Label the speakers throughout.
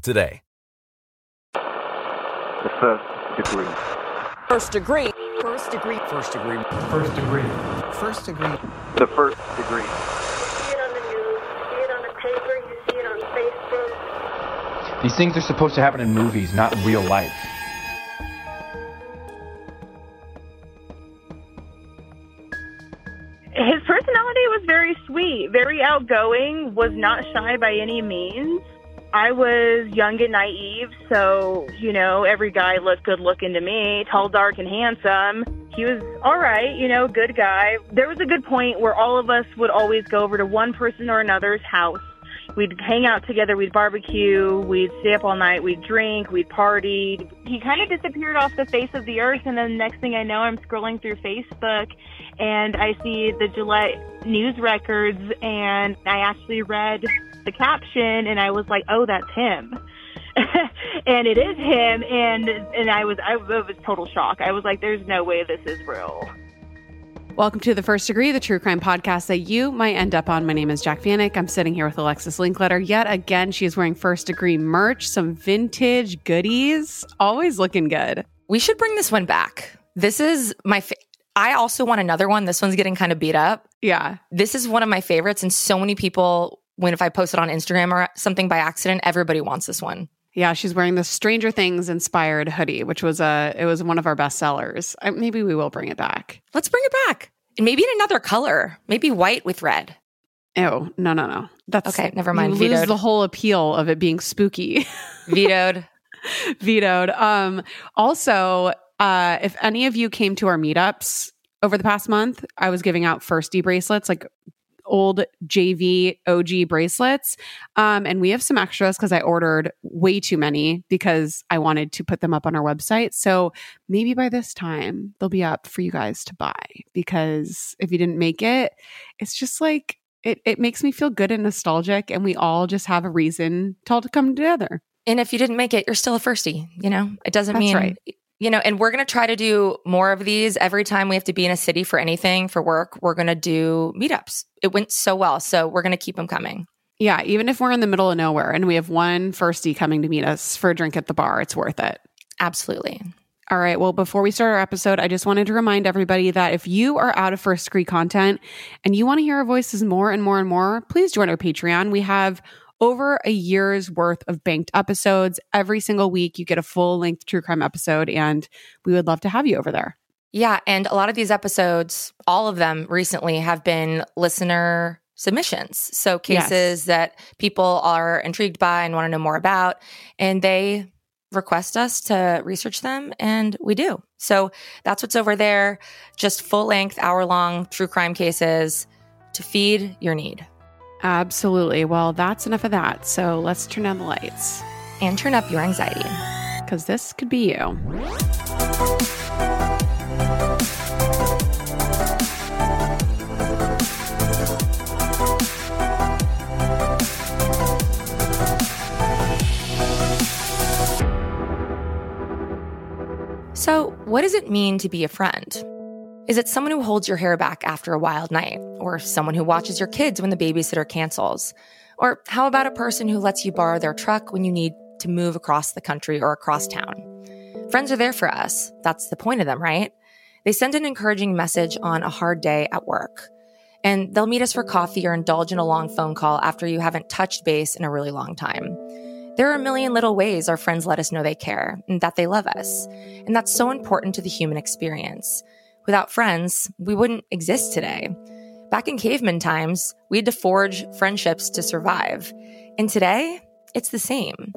Speaker 1: today.
Speaker 2: The first degree.
Speaker 3: First degree.
Speaker 4: First degree.
Speaker 5: First degree.
Speaker 6: First degree.
Speaker 5: First degree.
Speaker 2: The first degree.
Speaker 7: You see it on the news, you see it on the paper, you see it on Facebook.
Speaker 6: These things are supposed to happen in movies, not in real life.
Speaker 8: His personality was very sweet, very outgoing, was not shy by any means. I was young and naive, so, you know, every guy looked good looking to me, tall, dark, and handsome. He was all right, you know, good guy. There was a good point where all of us would always go over to one person or another's house. We'd hang out together, we'd barbecue, we'd stay up all night, we'd drink, we'd party. He kind of disappeared off the face of the earth, and then next thing I know, I'm scrolling through Facebook and I see the Gillette news records, and I actually read the caption and I was like, oh, that's him. and it is him and and I was I was total shock. I was like, there's no way this is real.
Speaker 9: Welcome to the First Degree, the true crime podcast that you might end up on. My name is Jac Vanek. I'm sitting here with Alexis Linkletter. Yet again, she is wearing First Degree merch, some vintage goodies, always looking good.
Speaker 4: We should bring this one back. This is my. Fa- I also want another one. This one's getting kind of beat up.
Speaker 9: Yeah,
Speaker 4: This is one of my favorites, and so many people, when if I post it on Instagram or something by accident, everybody wants this one.
Speaker 9: yeah. She's wearing the Stranger Things inspired hoodie, which was a it was one of our best sellers. Maybe we will bring it back.
Speaker 4: Let's bring it back. And maybe in another color, maybe white with red.
Speaker 9: Oh no no no! That's
Speaker 4: Okay, never mind.
Speaker 9: You lose the whole appeal of it being spooky.
Speaker 4: Vetoed.
Speaker 9: vetoed. Um, also, uh, if any of you came to our meetups over the past month, I was giving out firstie bracelets, like old JV OG bracelets. Um, and we have some extras because I ordered way too many because I wanted to put them up on our website. So maybe by this time they'll be up for you guys to buy because if you didn't make it, it's just like it, it makes me feel good and nostalgic and we all just have a reason to all to come together.
Speaker 4: And if you didn't make it, you're still a firstie. You know, it doesn't
Speaker 9: That's
Speaker 4: mean,
Speaker 9: right.
Speaker 4: You know, and we're going to try to do more of these every time we have to be in a city for anything for work. We're going to do meetups. It went so well. So we're going to keep them coming.
Speaker 9: Yeah, even if we're in the middle of nowhere and we have one firstie coming to meet us for a drink at the bar, it's worth it.
Speaker 4: Absolutely.
Speaker 9: All right. Well, before we start our episode, I just wanted to remind everybody that if you are out of first degree content and you want to hear our voices more and more and more, please join our Patreon. We have over a year's worth of banked episodes. Every single week, you get a full length true crime episode, and we would love to have you over there.
Speaker 4: Yeah. And a lot of these episodes, all of them recently have been listener submissions. So
Speaker 9: Yes.
Speaker 4: cases that people are intrigued by and want to know more about. And they request us to research them and we do. So that's what's over there. Just full length, hour long true crime cases to feed your need
Speaker 9: Absolutely. Well, that's enough of that. So let's turn down the lights
Speaker 4: and turn up your anxiety.
Speaker 9: because this could be you.
Speaker 4: So, what does it mean to be a friend? Is it someone who holds your hair back after a wild night? Or someone who watches your kids when the babysitter cancels? Or how about a person who lets you borrow their truck when you need to move across the country or across town? Friends are there for us. That's the point of them, right? They send an encouraging message on a hard day at work. And they'll meet us for coffee or indulge in a long phone call after you haven't touched base in a really long time. There are a million little ways our friends let us know they care and that they love us. And that's so important to the human experience. Without friends, we wouldn't exist today. Back in caveman times, we had to forge friendships to survive. And today, it's the same.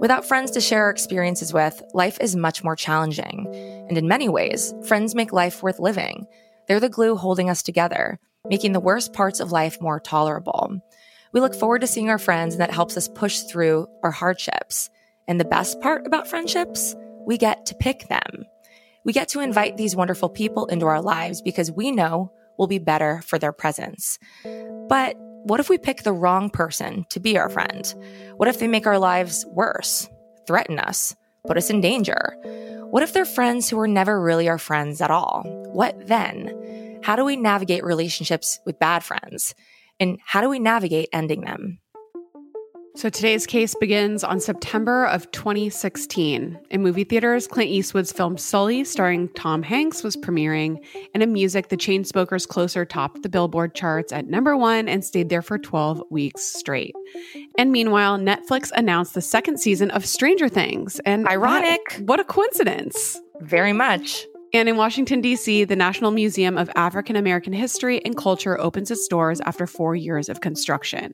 Speaker 4: Without friends to share our experiences with, life is much more challenging. And in many ways, friends make life worth living. They're the glue holding us together, making the worst parts of life more tolerable. We look forward to seeing our friends, and that helps us push through our hardships. And the best part about friendships, we get to pick them. We get to invite these wonderful people into our lives because we know we'll be better for their presence. But what if we pick the wrong person to be our friend? What if they make our lives worse, threaten us, put us in danger? What if they're friends who were never really our friends at all? What then? How do we navigate relationships with bad friends? And how do we navigate ending them?
Speaker 9: So today's case begins on September of 2016. In movie theaters, Clint Eastwood's film Sully, starring Tom Hanks, was premiering, and in music, the Chainsmokers Closer topped the Billboard charts at number one and stayed there for 12 weeks straight. And meanwhile, Netflix announced the second season of Stranger Things. And
Speaker 4: Ironic.
Speaker 9: What, what a coincidence!
Speaker 4: Very much.
Speaker 9: And in Washington, D.C., the National Museum of African American History and Culture opens its doors after four years of construction.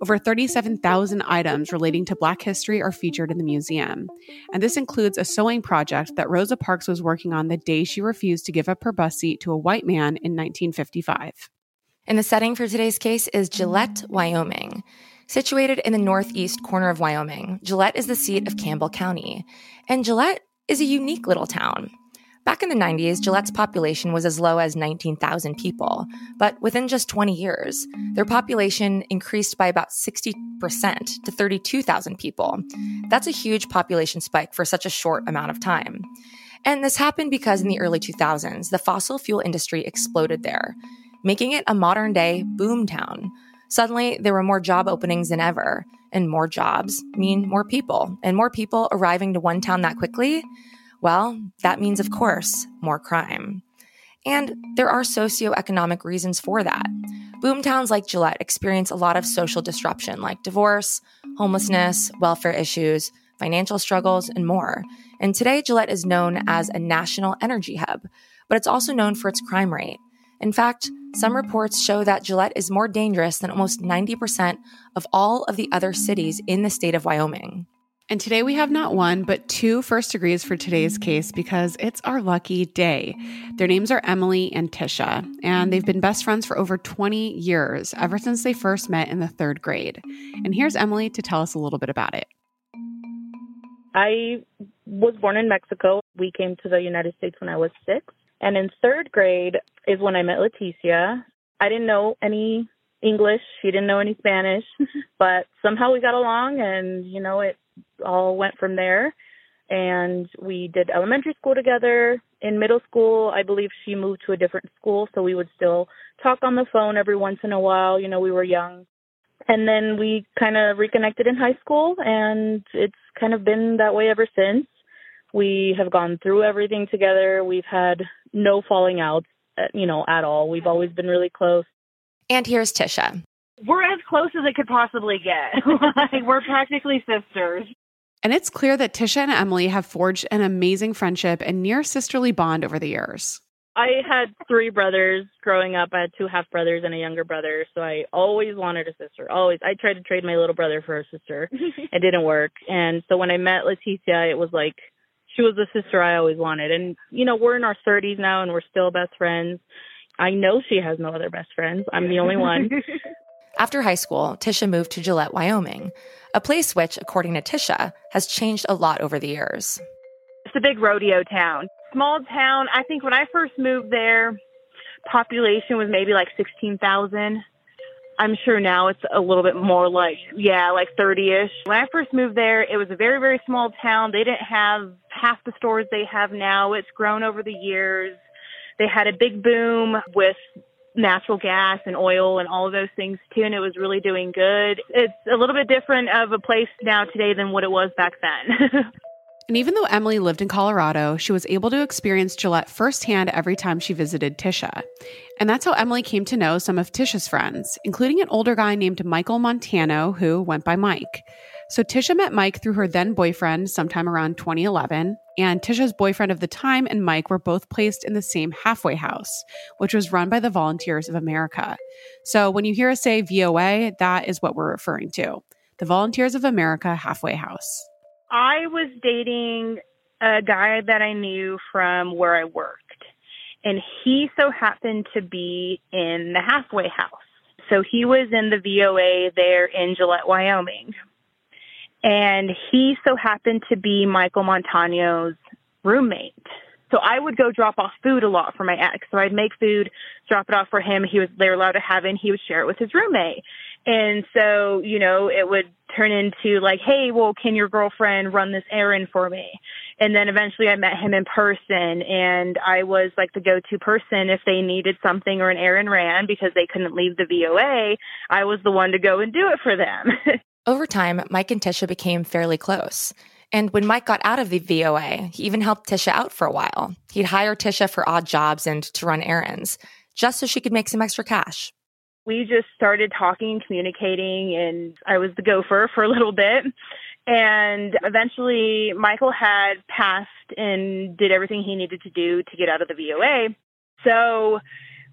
Speaker 9: Over 37,000 items relating to Black history are featured in the museum. And this includes a sewing project that Rosa Parks was working on the day she refused to give up her bus seat to a white man in 1955.
Speaker 4: And the setting for today's case is Gillette, Wyoming. Situated in the northeast corner of Wyoming, Gillette is the seat of Campbell County. And Gillette is a unique little town. Back in the 90s, Gillette's population was as low as 19,000 people, but within just 20 years, their population increased by about 60% to 32,000 people. That's a huge population spike for such a short amount of time. And this happened because in the early 2000s, the fossil fuel industry exploded there, making it a modern day boom town. Suddenly, there were more job openings than ever, and more jobs mean more people, and more people arriving to one town that quickly well, that means, of course, more crime. And there are socioeconomic reasons for that. Boomtowns like Gillette experience a lot of social disruption like divorce, homelessness, welfare issues, financial struggles, and more. And today, Gillette is known as a national energy hub, but it's also known for its crime rate. In fact, some reports show that Gillette is more dangerous than almost 90% of all of the other cities in the state of Wyoming.
Speaker 9: And today we have not one, but two first degrees for today's case because it's our lucky day. Their names are Emily and Tisha, and they've been best friends for over 20 years, ever since they first met in the third grade. And here's Emily to tell us a little bit about it.
Speaker 8: I was born in Mexico. We came to the United States when I was six. And in third grade is when I met Leticia. I didn't know any English. She didn't know any Spanish, but somehow we got along and, you know, it all went from there. And we did elementary school together. In middle school, I believe she moved to a different school, so we would still talk on the phone every once in a while. You know, we were young. And then we kind of reconnected in high school, and it's kind of been that way ever since. We have gone through everything together. We've had no falling outs, uh, you know, at all. We've always been really close.
Speaker 4: And here's Tisha.
Speaker 3: We're as close as it could possibly get. like we're practically sisters.
Speaker 9: And it's clear that Tisha and Emily have forged an amazing friendship and near sisterly bond over the years.
Speaker 8: I had three brothers growing up. I had two half brothers and a younger brother, so I always wanted a sister. Always. I tried to trade my little brother for a sister. it didn't work. And so when I met Leticia, it was like she was the sister I always wanted. And you know, we're in our 30s now and we're still best friends. I know she has no other best friends. I'm the only one.
Speaker 4: After high school, Tisha moved to Gillette, Wyoming, a place which, according to Tisha, has changed a lot over the years.
Speaker 3: It's a big rodeo town. Small town. I think when I first moved there, population was maybe like 16,000. I'm sure now it's a little bit more like, yeah, like 30 ish. When I first moved there, it was a very, very small town. They didn't have half the stores they have now. It's grown over the years. They had a big boom with natural gas and oil and all of those things too, and it was really doing good. It's a little bit different of a place now today than what it was back then.
Speaker 9: And even though Emily lived in Colorado, she was able to experience Gillette firsthand every time she visited Tisha. And that's how Emily came to know some of Tisha's friends, including an older guy named Michael Montano, who went by Mike. So Tisha met Mike through her then boyfriend sometime around 2011, and Tisha's boyfriend of the time and Mike were both placed in the same halfway house, which was run by the Volunteers of America. So when you hear us say VOA, that is what we're referring to the Volunteers of America halfway house.
Speaker 3: I was dating a guy that I knew from where I worked, and he so happened to be in the halfway house. So he was in the VOA there in Gillette, Wyoming. And he so happened to be Michael Montano's roommate. So I would go drop off food a lot for my ex. So I'd make food, drop it off for him. He was they were allowed to have it and he would share it with his roommate. And so, you know, it would turn into like, hey, well, can your girlfriend run this errand for me? And then eventually I met him in person and I was like the go-to person if they needed something or an errand ran because they couldn't leave the VOA. I was the one to go and do it for them.
Speaker 4: Over time, Mike and Tisha became fairly close. And when Mike got out of the VOA, he even helped Tisha out for a while. He'd hire Tisha for odd jobs and to run errands, just so she could make some extra cash
Speaker 3: we just started talking and communicating and I was the gopher for a little bit. And eventually Michael had passed and did everything he needed to do to get out of the VOA. So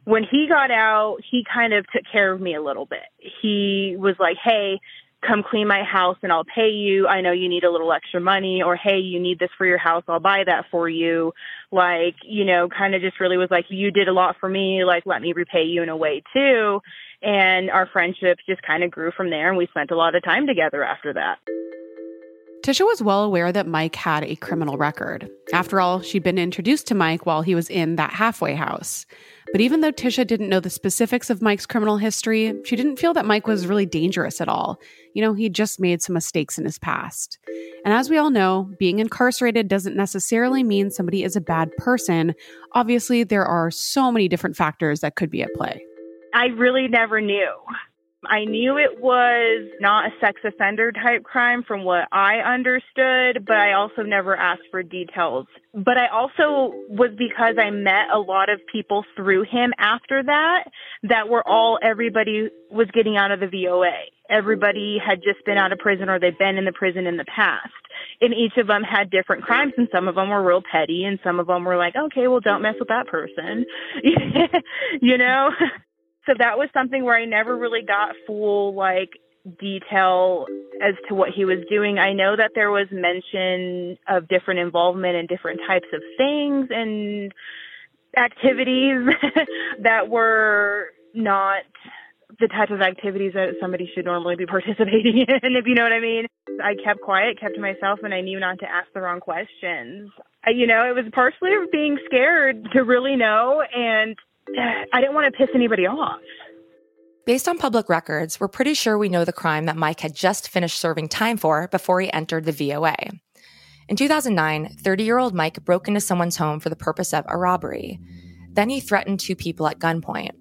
Speaker 3: when he got out, he kind of took care of me a little bit. He was like, Hey, come clean my house and I'll pay you. I know you need a little extra money or hey, you need this for your house. I'll buy that for you. Like, you know, kind of just really was like, you did a lot for me. Like, let me repay you in a way too. And our friendship just kind of grew from there and we spent a lot of time together after that.
Speaker 9: Tisha was well aware that Mike had a criminal record. After all, she'd been introduced to Mike while he was in that halfway house. But even though Tisha didn't know the specifics of Mike's criminal history, she didn't feel that Mike was really dangerous at all. You know, he'd just made some mistakes in his past. And as we all know, being incarcerated doesn't necessarily mean somebody is a bad person. Obviously, there are so many different factors that could be at play.
Speaker 3: I really never knew. I knew it was not a sex offender type crime from what I understood, but I also never asked for details. But I also was because I met a lot of people through him after that, that were all, everybody was getting out of the VOA. Everybody had just been out of prison or they'd been in the prison in the past. And each of them had different crimes and some of them were real petty and some of them were like, okay, well don't mess with that person. you know? So that was something where I never really got full like detail as to what he was doing. I know that there was mention of different involvement in different types of things and activities that were not the type of activities that somebody should normally be participating in, if you know what I mean. I kept quiet, kept to myself, and I knew not to ask the wrong questions. I, you know, it was partially being scared to really know and I didn't want to piss anybody off.
Speaker 4: Based on public records, we're pretty sure we know the crime that Mike had just finished serving time for before he entered the VOA. In 2009, 30 year old Mike broke into someone's home for the purpose of a robbery. Then he threatened two people at gunpoint.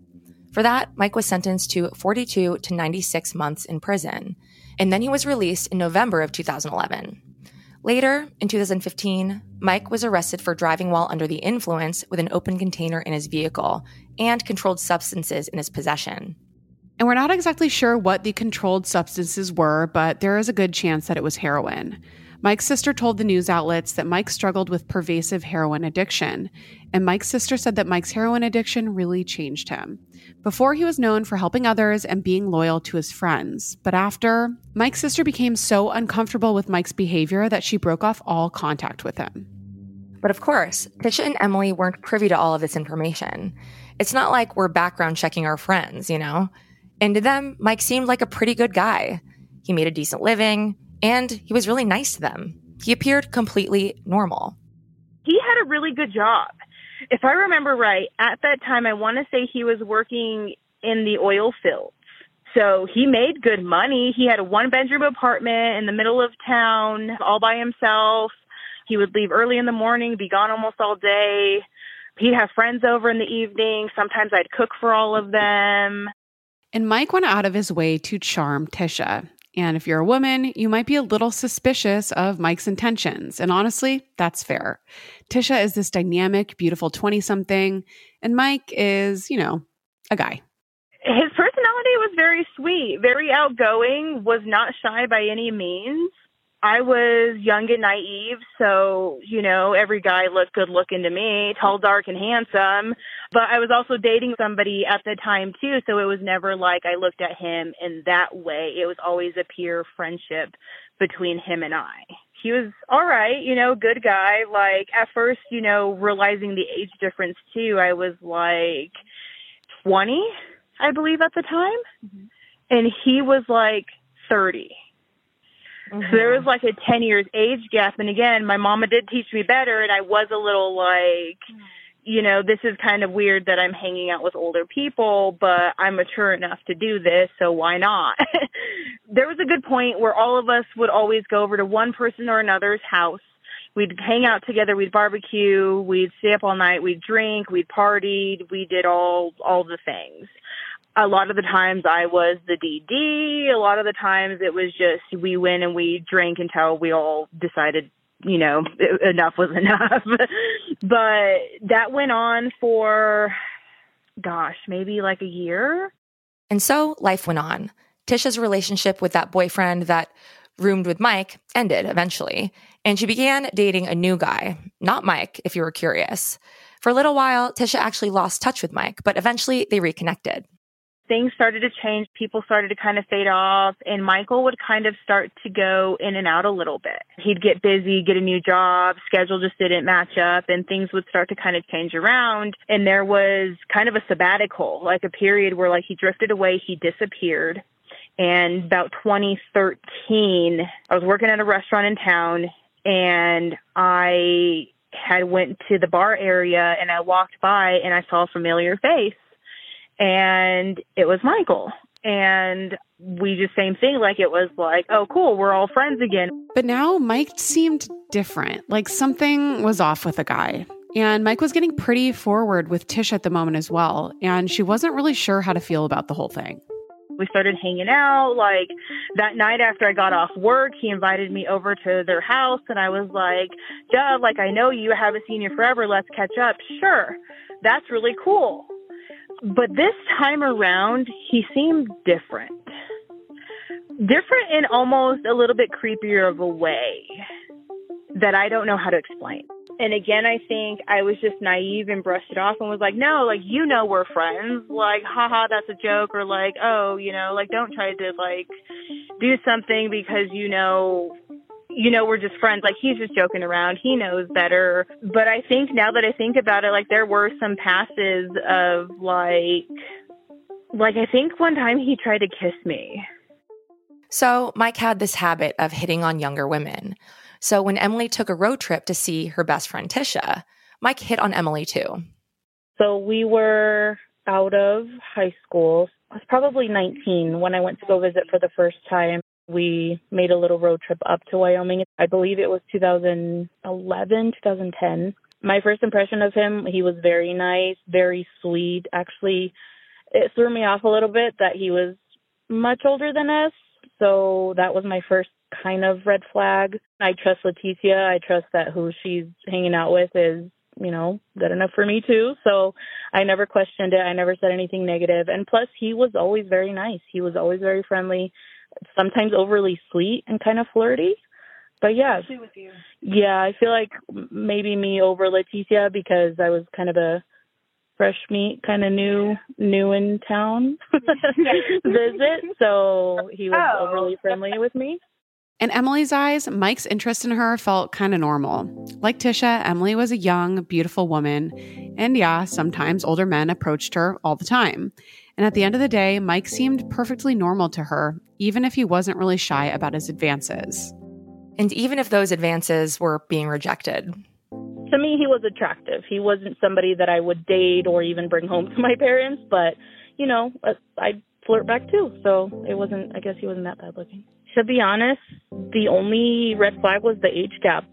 Speaker 4: For that, Mike was sentenced to 42 to 96 months in prison. And then he was released in November of 2011. Later, in 2015, Mike was arrested for driving while under the influence with an open container in his vehicle and controlled substances in his possession.
Speaker 9: And we're not exactly sure what the controlled substances were, but there is a good chance that it was heroin. Mike's sister told the news outlets that Mike struggled with pervasive heroin addiction, and Mike's sister said that Mike's heroin addiction really changed him. Before, he was known for helping others and being loyal to his friends, but after, Mike's sister became so uncomfortable with Mike's behavior that she broke off all contact with him.
Speaker 4: But of course, Tisha and Emily weren't privy to all of this information. It's not like we're background checking our friends, you know? And to them, Mike seemed like a pretty good guy. He made a decent living, and he was really nice to them. He appeared completely normal.
Speaker 3: He had a really good job. If I remember right, at that time, I want to say he was working in the oil fields. So he made good money. He had a one bedroom apartment in the middle of town all by himself. He would leave early in the morning, be gone almost all day. He'd have friends over in the evening. Sometimes I'd cook for all of them.
Speaker 9: And Mike went out of his way to charm Tisha. And if you're a woman, you might be a little suspicious of Mike's intentions. And honestly, that's fair. Tisha is this dynamic, beautiful 20 something, and Mike is, you know, a guy.
Speaker 3: His personality was very sweet, very outgoing, was not shy by any means. I was young and naive, so, you know, every guy looked good looking to me, tall, dark, and handsome. But I was also dating somebody at the time too, so it was never like I looked at him in that way. It was always a peer friendship between him and I. He was all right, you know, good guy. Like at first, you know, realizing the age difference too, I was like 20, I believe at the time. Mm-hmm. And he was like 30 Mm-hmm. So there was like a 10 years age gap. And again, my mama did teach me better and I was a little like, you know, this is kind of weird that I'm hanging out with older people, but I'm mature enough to do this, so why not? there was a good point where all of us would always go over to one person or another's house. We'd hang out together, we'd barbecue, we'd stay up all night, we'd drink, we'd partied, we did all all the things a lot of the times I was the DD. A lot of the times it was just we went and we drank until we all decided, you know, enough was enough. but that went on for, gosh, maybe like a year.
Speaker 4: And so life went on. Tisha's relationship with that boyfriend that roomed with Mike ended eventually, and she began dating a new guy, not Mike, if you were curious. For a little while, Tisha actually lost touch with Mike, but eventually they reconnected
Speaker 3: things started to change. People started to kind of fade off and Michael would kind of start to go in and out a little bit. He'd get busy, get a new job, schedule just didn't match up and things would start to kind of change around. And there was kind of a sabbatical, like a period where like he drifted away, he disappeared. And about 2013, I was working at a restaurant in town and I had went to the bar area and I walked by and I saw a familiar face and it was Michael. And we just same thing, like it was like, oh, cool, we're all friends again.
Speaker 9: But now Mike seemed different, like something was off with the guy. And Mike was getting pretty forward with Tish at the moment as well. And she wasn't really sure how to feel about the whole thing.
Speaker 3: We started hanging out. Like that night after I got off work, he invited me over to their house. And I was like, duh, like I know you, I haven't seen you forever. Let's catch up. Sure. That's really cool. But this time around, he seemed different. Different in almost a little bit creepier of a way that I don't know how to explain. And again, I think I was just naive and brushed it off and was like, no, like, you know, we're friends. Like, haha, that's a joke. Or like, oh, you know, like, don't try to like do something because you know you know, we're just friends. Like he's just joking around. He knows better. But I think now that I think about it, like there were some passes of like, like I think one time he tried to kiss me.
Speaker 4: So Mike had this habit of hitting on younger women. So when Emily took a road trip to see her best friend Tisha, Mike hit on Emily too.
Speaker 8: So we were out of high school. I was probably 19 when I went to go visit for the first time. We made a little road trip up to Wyoming. I believe it was 2011, 2010. My first impression of him, he was very nice, very sweet. Actually, it threw me off a little bit that he was much older than us. So that was my first kind of red flag. I trust Leticia. I trust that who she's hanging out with is, you know, good enough for me too. So I never questioned it. I never said anything negative. And plus, he was always very nice. He was always very friendly sometimes overly sweet and kind of flirty. But yeah, yeah, I feel like maybe me over Leticia because I was kind of a fresh meat, kind of new, new in town visit. So he was oh. overly friendly with me.
Speaker 9: In Emily's eyes, Mike's interest in her felt kind of normal. Like Tisha, Emily was a young, beautiful woman. And yeah, sometimes older men approached her all the time. And at the end of the day, Mike seemed perfectly normal to her, even if he wasn't really shy about his advances.
Speaker 4: And even if those advances were being rejected.
Speaker 8: To me, he was attractive. He wasn't somebody that I would date or even bring home to my parents, but, you know, uh, I'd flirt back too. So it wasn't, I guess he wasn't that bad looking. To be honest, the only red flag was the age gap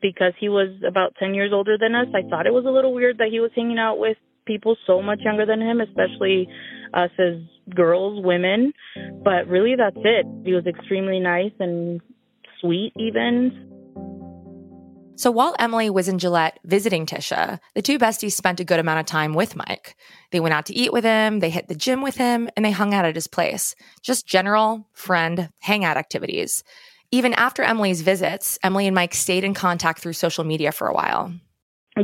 Speaker 8: because he was about 10 years older than us. I thought it was a little weird that he was hanging out with people so much younger than him, especially us as girls, women, but really that's it. He was extremely nice and sweet, even.
Speaker 4: So while Emily was in Gillette visiting Tisha, the two besties spent a good amount of time with Mike. They went out to eat with him, they hit the gym with him, and they hung out at his place. Just general friend hangout activities. Even after Emily's visits, Emily and Mike stayed in contact through social media for a while.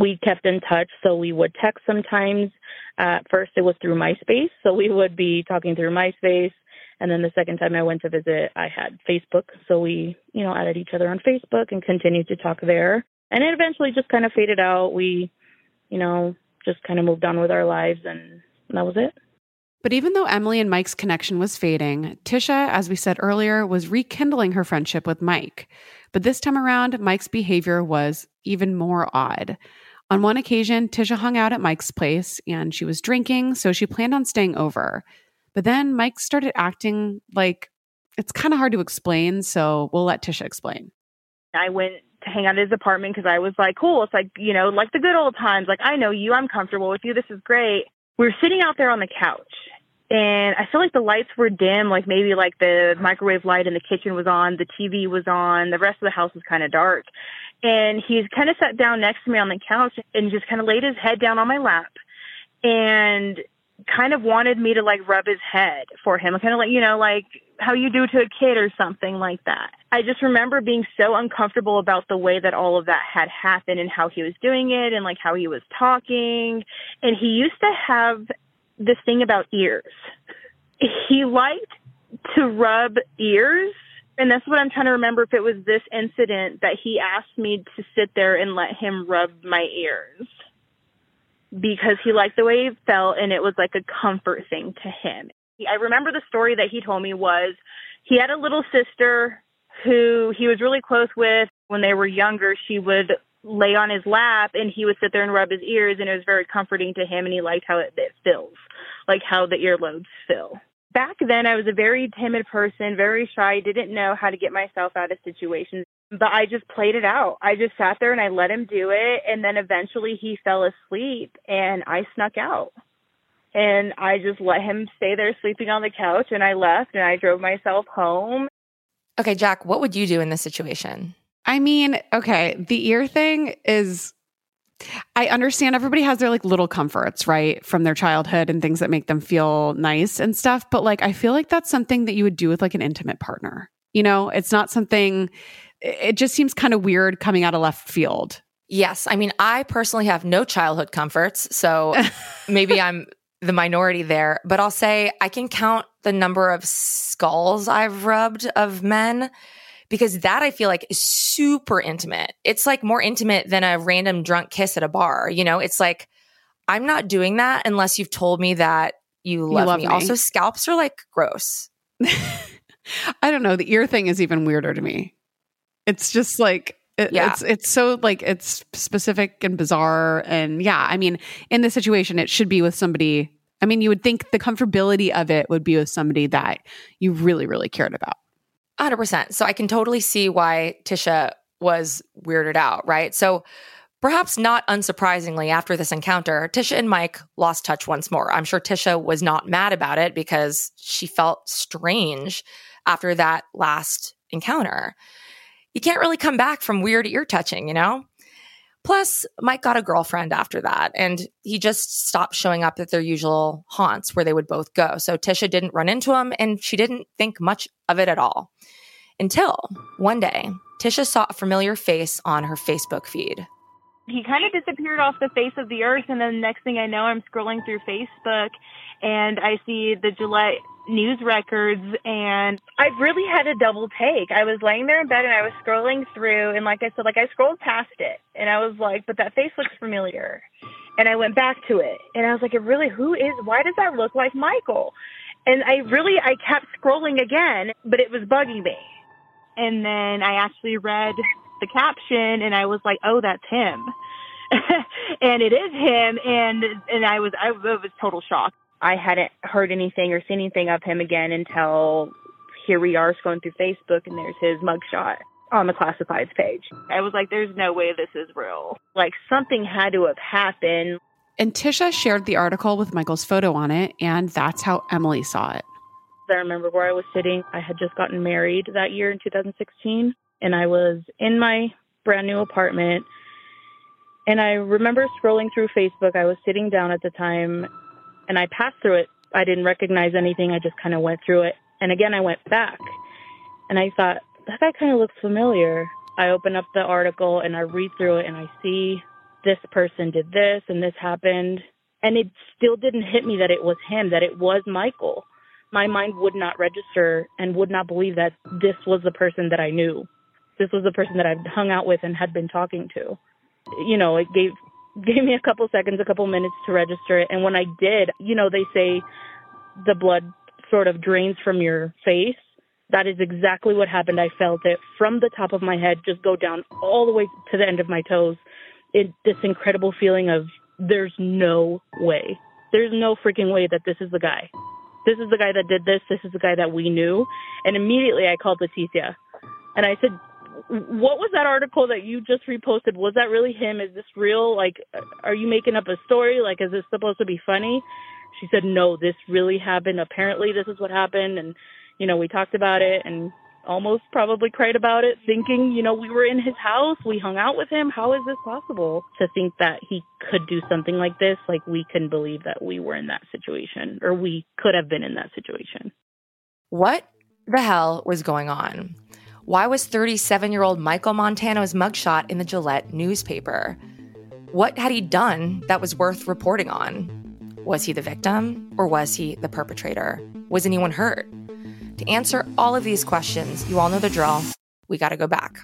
Speaker 8: We kept in touch, so we would text sometimes. At first, it was through MySpace, so we would be talking through MySpace. And then the second time I went to visit, I had Facebook. So we, you know, added each other on Facebook and continued to talk there. And it eventually just kind of faded out. We, you know, just kind of moved on with our lives and that was it.
Speaker 9: But even though Emily and Mike's connection was fading, Tisha, as we said earlier, was rekindling her friendship with Mike. But this time around, Mike's behavior was even more odd. On one occasion, Tisha hung out at Mike's place and she was drinking, so she planned on staying over. But then Mike started acting like it's kind of hard to explain, so we'll let Tisha explain.
Speaker 3: I went to hang out at his apartment because I was like, cool. It's like, you know, like the good old times. Like, I know you. I'm comfortable with you. This is great. We were sitting out there on the couch and I feel like the lights were dim. Like maybe like the microwave light in the kitchen was on, the TV was on, the rest of the house was kind of dark. And he's kind of sat down next to me on the couch and just kind of laid his head down on my lap and kind of wanted me to like rub his head for him, kind of like, you know, like how you do to a kid or something like that. I just remember being so uncomfortable about the way that all of that had happened and how he was doing it and like how he was talking. And he used to have this thing about ears. He liked to rub ears. And that's what I'm trying to remember if it was this incident that he asked me to sit there and let him rub my ears because he liked the way it felt and it was like a comfort thing to him. I remember the story that he told me was he had a little sister who he was really close with when they were younger. She would lay on his lap and he would sit there and rub his ears and it was very comforting to him and he liked how it, it feels, like how the earlobes feel. Back then I was a very timid person, very shy, didn't know how to get myself out of situations, but I just played it out. I just sat there and I let him do it and then eventually he fell asleep and I snuck out and I just let him stay there sleeping on the couch and I left and I drove myself home.
Speaker 4: Okay, Jac, what would you do in this situation?
Speaker 9: I mean, okay, the ear thing is I understand everybody has their like little comforts, right, from their childhood and things that make them feel nice and stuff, but like I feel like that's something that you would do with like an intimate partner. You know, it's not something it just seems kind of weird coming out of left field.
Speaker 4: Yes. I mean, I personally have no childhood comforts. So maybe I'm the minority there, but I'll say I can count the number of skulls I've rubbed of men because that I feel like is super intimate. It's like more intimate than a random drunk kiss at a bar. You know, it's like I'm not doing that unless you've told me that you love, you love me. me. Also, scalps are like gross.
Speaker 9: I don't know. The ear thing is even weirder to me. It's just like it, yeah. It's it's so like it's specific and bizarre and yeah, I mean, in this situation it should be with somebody I mean, you would think the comfortability of it would be with somebody that you really really cared about.
Speaker 4: 100%. So I can totally see why Tisha was weirded out, right? So perhaps not unsurprisingly after this encounter, Tisha and Mike lost touch once more. I'm sure Tisha was not mad about it because she felt strange after that last encounter you can't really come back from weird ear touching, you know? Plus, Mike got a girlfriend after that, and he just stopped showing up at their usual haunts where they would both go. So Tisha didn't run into him, and she didn't think much of it at all. Until one day, Tisha saw a familiar face on her Facebook feed.
Speaker 3: He kind of disappeared off the face of the earth, and then the next thing I know, I'm scrolling through Facebook, and I see the Gillette news records and I really had a double take. I was laying there in bed and I was scrolling through and like I said, like I scrolled past it and I was like, but that face looks familiar. And I went back to it and I was like, it really, who is, why does that look like Michael? And I really, I kept scrolling again, but it was bugging me. And then I actually read the caption and I was like, oh, that's him. and it is him. And, and I was, I was total shock. I hadn't heard anything or seen anything of him again until here we are scrolling through Facebook and there's his mugshot on the classifieds page. I was like, there's no way this is real. Like something had to have happened.
Speaker 9: And Tisha shared the article with Michael's photo on it, and that's how Emily saw it.
Speaker 8: I remember where I was sitting. I had just gotten married that year in 2016, and I was in my brand new apartment. And I remember scrolling through Facebook. I was sitting down at the time, and I passed through it. I didn't recognize anything. I just kind of went through it. And again, I went back, and I thought, that guy kind of looks familiar. I open up the article and I read through it, and I see this person did this and this happened. And it still didn't hit me that it was him, that it was Michael my mind would not register and would not believe that this was the person that I knew. This was the person that I'd hung out with and had been talking to. You know, it gave gave me a couple seconds, a couple minutes to register it. And when I did, you know, they say the blood sort of drains from your face. That is exactly what happened. I felt it from the top of my head just go down all the way to the end of my toes. It this incredible feeling of there's no way. There's no freaking way that this is the guy this is the guy that did this. This is the guy that we knew. And immediately I called Leticia and I said, what was that article that you just reposted? Was that really him? Is this real? Like, are you making up a story? Like, is this supposed to be funny? She said, no, this really happened. Apparently this is what happened. And, you know, we talked about it and almost probably cried about it, thinking, you know, we were in his house, we hung out with him. How is this possible to think that he could do something like this? Like, we can believe that we were in that situation or we could have been in that situation.
Speaker 4: What the hell was going on? Why was 37 year old Michael Montano's mugshot in the Gillette newspaper? What had he done that was worth reporting on? Was he the victim or was he the perpetrator? Was anyone hurt? To answer all of these questions, you all know the drill. We got to go back.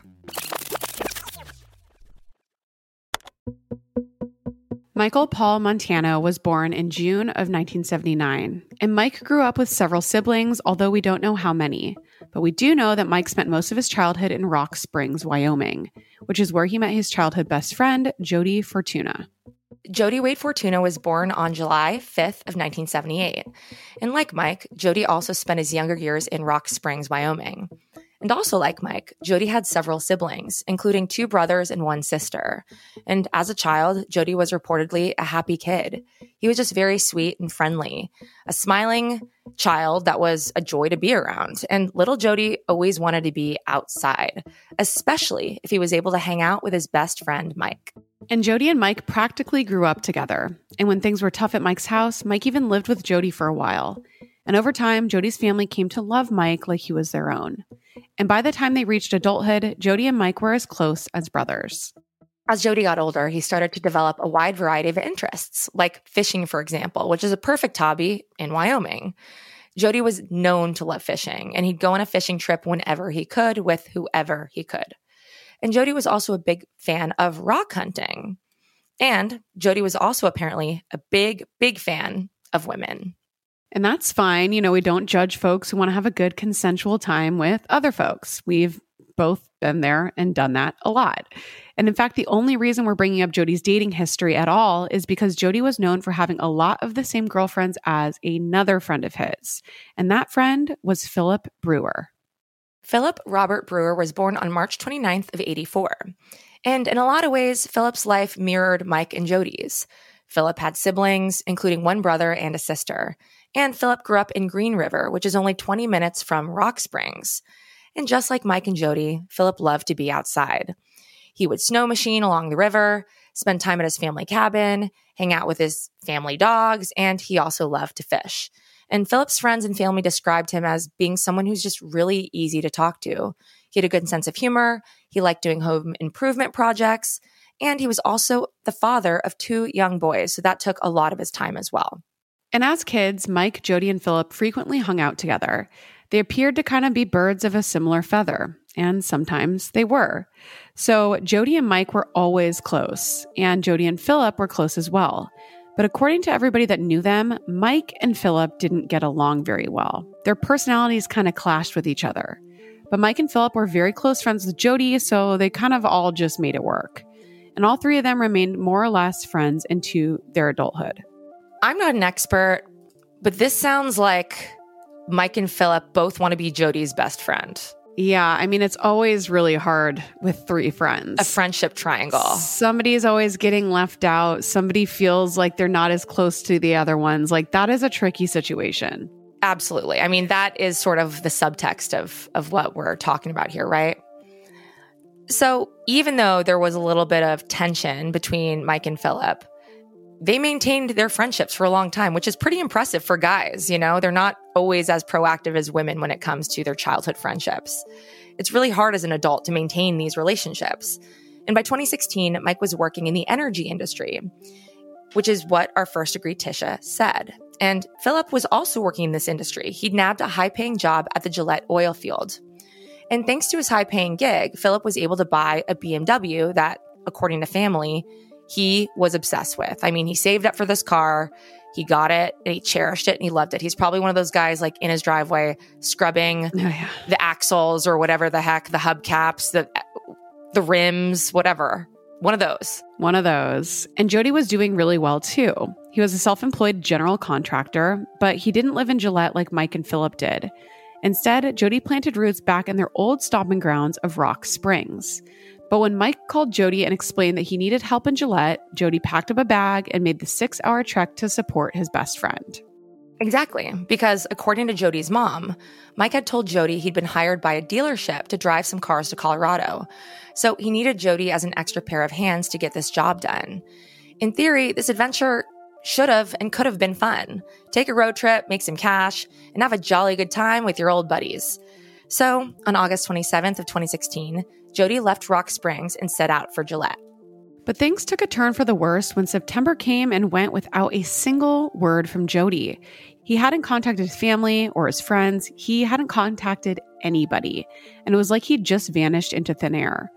Speaker 9: Michael Paul Montano was born in June of 1979, and Mike grew up with several siblings, although we don't know how many. But we do know that Mike spent most of his childhood in Rock Springs, Wyoming, which is where he met his childhood best friend, Jody Fortuna.
Speaker 4: Jody Wade Fortuna was born on July 5th of 1978. And like Mike, Jody also spent his younger years in Rock Springs, Wyoming. And also like Mike, Jody had several siblings, including two brothers and one sister. And as a child, Jody was reportedly a happy kid. He was just very sweet and friendly, a smiling child that was a joy to be around. And little Jody always wanted to be outside, especially if he was able to hang out with his best friend, Mike.
Speaker 9: And Jody and Mike practically grew up together. And when things were tough at Mike's house, Mike even lived with Jody for a while. And over time, Jody's family came to love Mike like he was their own. And by the time they reached adulthood, Jody and Mike were as close as brothers.
Speaker 4: As Jody got older, he started to develop a wide variety of interests, like fishing, for example, which is a perfect hobby in Wyoming. Jody was known to love fishing, and he'd go on a fishing trip whenever he could with whoever he could. And Jody was also a big fan of rock hunting. And Jody was also apparently a big, big fan of women.
Speaker 9: And that's fine. You know, we don't judge folks who want to have a good consensual time with other folks. We've both been there and done that a lot. And in fact, the only reason we're bringing up Jody's dating history at all is because Jody was known for having a lot of the same girlfriends as another friend of his. And that friend was Phillip Brewer.
Speaker 4: Phillip Robert Brewer was born on March 29th of 84. And in a lot of ways, Phillip's life mirrored Mike and Jody's. Phillip had siblings, including one brother and a sister. And Phillip grew up in Green River, which is only 20 minutes from Rock Springs. And just like Mike and Jody, Phillip loved to be outside. He would snow machine along the river, spend time at his family cabin, hang out with his family dogs, and he also loved to fish. And Phillip's friends and family described him as being someone who's just really easy to talk to. He had a good sense of humor, he liked doing home improvement projects, and he was also the father of two young boys, so that took a lot of his time as well.
Speaker 9: And as kids, Mike, Jody, and Phillip frequently hung out together. They appeared to kind of be birds of a similar feather, and sometimes they were. So Jody and Mike were always close, and Jody and Phillip were close as well. But according to everybody that knew them, Mike and Phillip didn't get along very well. Their personalities kind of clashed with each other. But Mike and Phillip were very close friends with Jody, so they kind of all just made it work. And all three of them remained more or less friends into their adulthood.
Speaker 4: I'm not an expert, but this sounds like Mike and Phillip both want to be Jody's best friend.
Speaker 9: Yeah, I mean, it's always really hard with three friends.
Speaker 4: A friendship triangle.
Speaker 9: Somebody is always getting left out. Somebody feels like they're not as close to the other ones. Like that is a tricky situation.
Speaker 4: Absolutely. I mean, that is sort of the subtext of of what we're talking about here, right? So, even though there was a little bit of tension between Mike and Phillip, they maintained their friendships for a long time, which is pretty impressive for guys. You know, they're not always as proactive as women when it comes to their childhood friendships. It's really hard as an adult to maintain these relationships. And by 2016, Mike was working in the energy industry, which is what our first degree Tisha said. And Phillip was also working in this industry. He'd nabbed a high paying job at the Gillette oil field. And thanks to his high paying gig, Phillip was able to buy a BMW that, according to family, he was obsessed with. I mean, he saved up for this car, he got it, and he cherished it, and he loved it. He's probably one of those guys like in his driveway scrubbing
Speaker 9: Oh, yeah.
Speaker 4: the axles or whatever the heck, the hubcaps, the the rims, whatever. One of those.
Speaker 9: One of those. And Jody was doing really well too. He was a self employed general contractor, but he didn't live in Gillette like Mike and Phillip did. Instead, Jody planted roots back in their old stomping grounds of Rock Springs. But when Mike called Jody and explained that he needed help in Gillette, Jody packed up a bag and made the six hour trek to support his best friend.
Speaker 4: Exactly. Because according to Jody's mom, Mike had told Jody he'd been hired by a dealership to drive some cars to Colorado. So he needed Jody as an extra pair of hands to get this job done. In theory, this adventure should have and could have been fun. Take a road trip, make some cash, and have a jolly good time with your old buddies. So, on August 27th of 2016, Jody left Rock Springs and set out for Gillette.
Speaker 9: But things took a turn for the worse when September came and went without a single word from Jody. He hadn't contacted his family or his friends. He hadn't contacted anybody. And it was like he'd just vanished into thin air.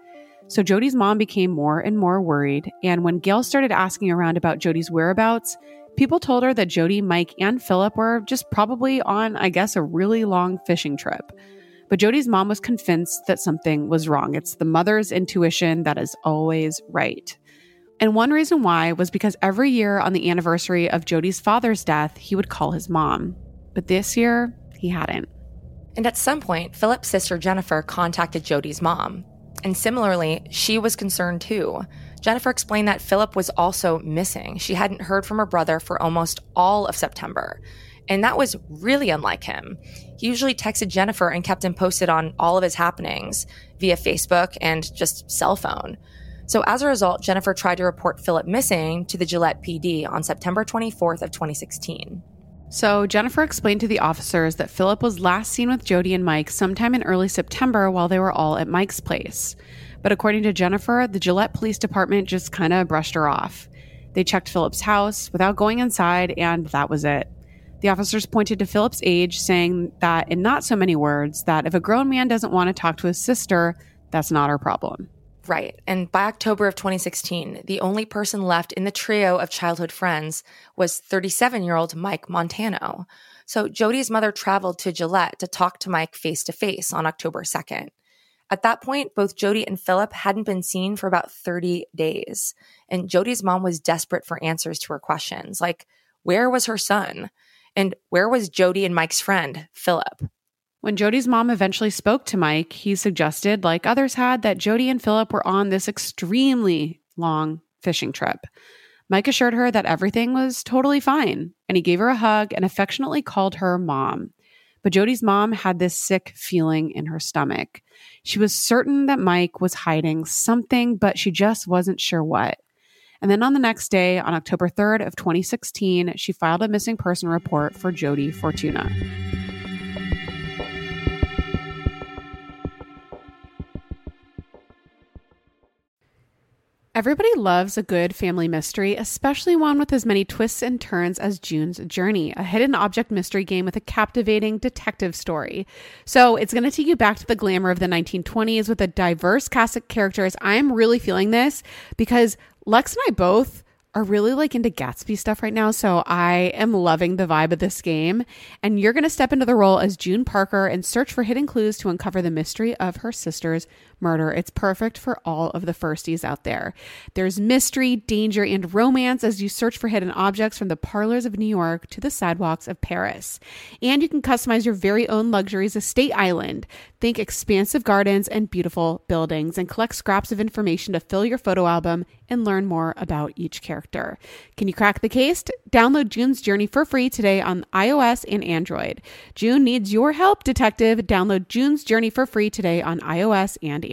Speaker 9: So Jody's mom became more and more worried. And when Gail started asking around about Jody's whereabouts, people told her that Jody, Mike, and Phillip were just probably on, I guess, a really long fishing trip. But Jody's mom was convinced that something was wrong. It's the mother's intuition that is always right. And one reason why was because every year on the anniversary of Jody's father's death, he would call his mom. But this year, he hadn't.
Speaker 4: And at some point, Phillip's sister Jennifer contacted Jody's mom. And similarly, she was concerned too. Jennifer explained that Phillip was also missing. She hadn't heard from her brother for almost all of September. And that was really unlike him. He usually texted Jennifer and kept him posted on all of his happenings via Facebook and just cell phone. So as a result, Jennifer tried to report Phillip missing to the Gillette PD on September 24th of 2016.
Speaker 9: So Jennifer explained to the officers that Phillip was last seen with Jody and Mike sometime in early September while they were all at Mike's place. But according to Jennifer, the Gillette Police Department just kind of brushed her off. They checked Phillip's house without going inside, and that was it. The officers pointed to Phillip's age, saying that in not so many words, that if a grown man doesn't want to talk to his sister, that's not our problem.
Speaker 4: Right. And by October of 2016, the only person left in the trio of childhood friends was 37 year old Mike Montano. So Jody's mother traveled to Gillette to talk to Mike face to face on October 2nd. At that point, both Jody and Phillip hadn't been seen for about 30 days. And Jody's mom was desperate for answers to her questions like, where was her son? And where was Jody and Mike's friend, Phillip?
Speaker 9: When Jody's mom eventually spoke to Mike, he suggested, like others had, that Jody and Phillip were on this extremely long fishing trip. Mike assured her that everything was totally fine, and he gave her a hug and affectionately called her mom. But Jody's mom had this sick feeling in her stomach. She was certain that Mike was hiding something, but she just wasn't sure what. And then on the next day, on October 3rd of 2016, she filed a missing person report for Jody Fortuna. Everybody loves a good family mystery, especially one with as many twists and turns as June's Journey, a hidden object mystery game with a captivating detective story. So it's going to take you back to the glamour of the 1920s with a diverse cast of characters. I am really feeling this because Lex and I both are really like into Gatsby stuff right now. So I am loving the vibe of this game. And you're going to step into the role as June Parker and search for hidden clues to uncover the mystery of her sister's murder. It's perfect for all of the firsties out there. There's mystery, danger, and romance as you search for hidden objects from the parlors of New York to the sidewalks of Paris. And you can customize your very own luxuries estate island. Think expansive gardens and beautiful buildings, and collect scraps of information to fill your photo album and learn more about each character. Can you crack the case? Download June's Journey for free today on iOS and Android. June needs your help, detective. Download June's Journey for free today on iOS and Android.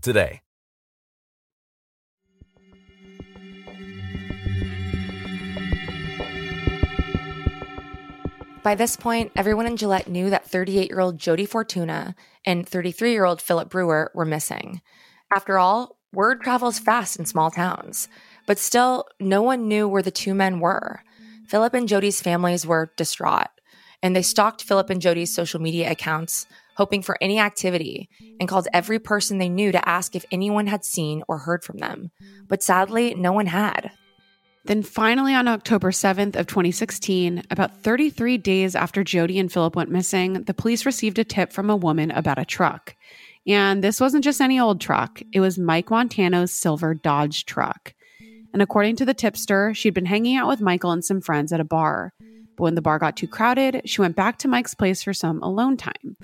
Speaker 1: today.
Speaker 4: By this point, everyone in Gillette knew that 38 year old Jody Fortuna and 33 year old Phillip Brewer were missing. After all, word travels fast in small towns, but still, no one knew where the two men were. Phillip and Jody's families were distraught, and they stalked Phillip and Jody's social media accounts, hoping for any activity, and called every person they knew to ask if anyone had seen or heard from them. But sadly, no one had.
Speaker 9: Then finally, on October 7th of 2016, about 33 days after Jody and Phillip went missing, the police received a tip from a woman about a truck. And this wasn't just any old truck, it was Mike Montano's silver Dodge truck. And according to the tipster, she'd been hanging out with Michael and some friends at a bar. But when the bar got too crowded, she went back to Mike's place for some alone time.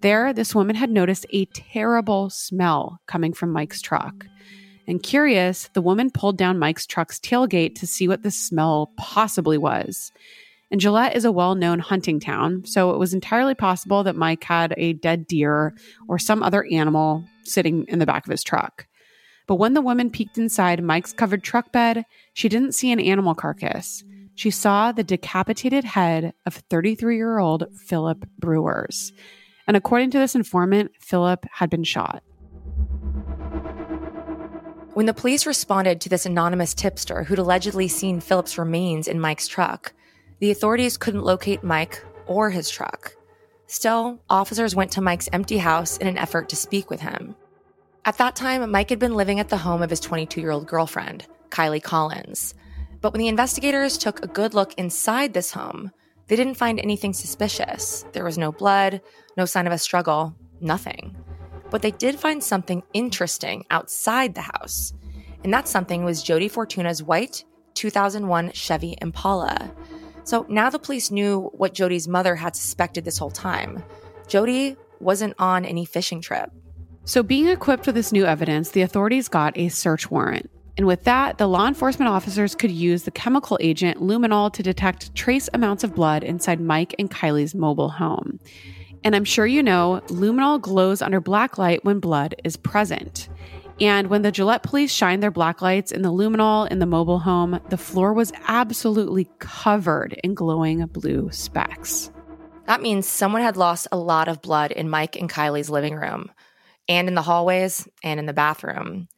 Speaker 9: There, this woman had noticed a terrible smell coming from Mike's truck. And curious, the woman pulled down Mike's truck's tailgate to see what the smell possibly was. And Gillette is a well known hunting town, so it was entirely possible that Mike had a dead deer or some other animal sitting in the back of his truck. But when the woman peeked inside Mike's covered truck bed, she didn't see an animal carcass. She saw the decapitated head of 33 year old Phillip Brewers. And according to this informant, Phillip had been shot.
Speaker 4: When the police responded to this anonymous tipster who'd allegedly seen Phillip's remains in Mike's truck, the authorities couldn't locate Mike or his truck. Still, officers went to Mike's empty house in an effort to speak with him. At that time, Mike had been living at the home of his 22 year old girlfriend, Kylie Collins. But when the investigators took a good look inside this home, they didn't find anything suspicious. There was no blood, no sign of a struggle, nothing. But they did find something interesting outside the house. And that something was Jody Fortuna's white 2001 Chevy Impala. So now the police knew what Jody's mother had suspected this whole time. Jody wasn't on any fishing trip.
Speaker 9: So, being equipped with this new evidence, the authorities got a search warrant. And with that, the law enforcement officers could use the chemical agent luminol to detect trace amounts of blood inside Mike and Kylie's mobile home. And I'm sure you know, luminol glows under black light when blood is present. And when the Gillette police shined their black lights in the luminol in the mobile home, the floor was absolutely covered in glowing blue specks.
Speaker 4: That means someone had lost a lot of blood in Mike and Kylie's living room, and in the hallways, and in the bathroom.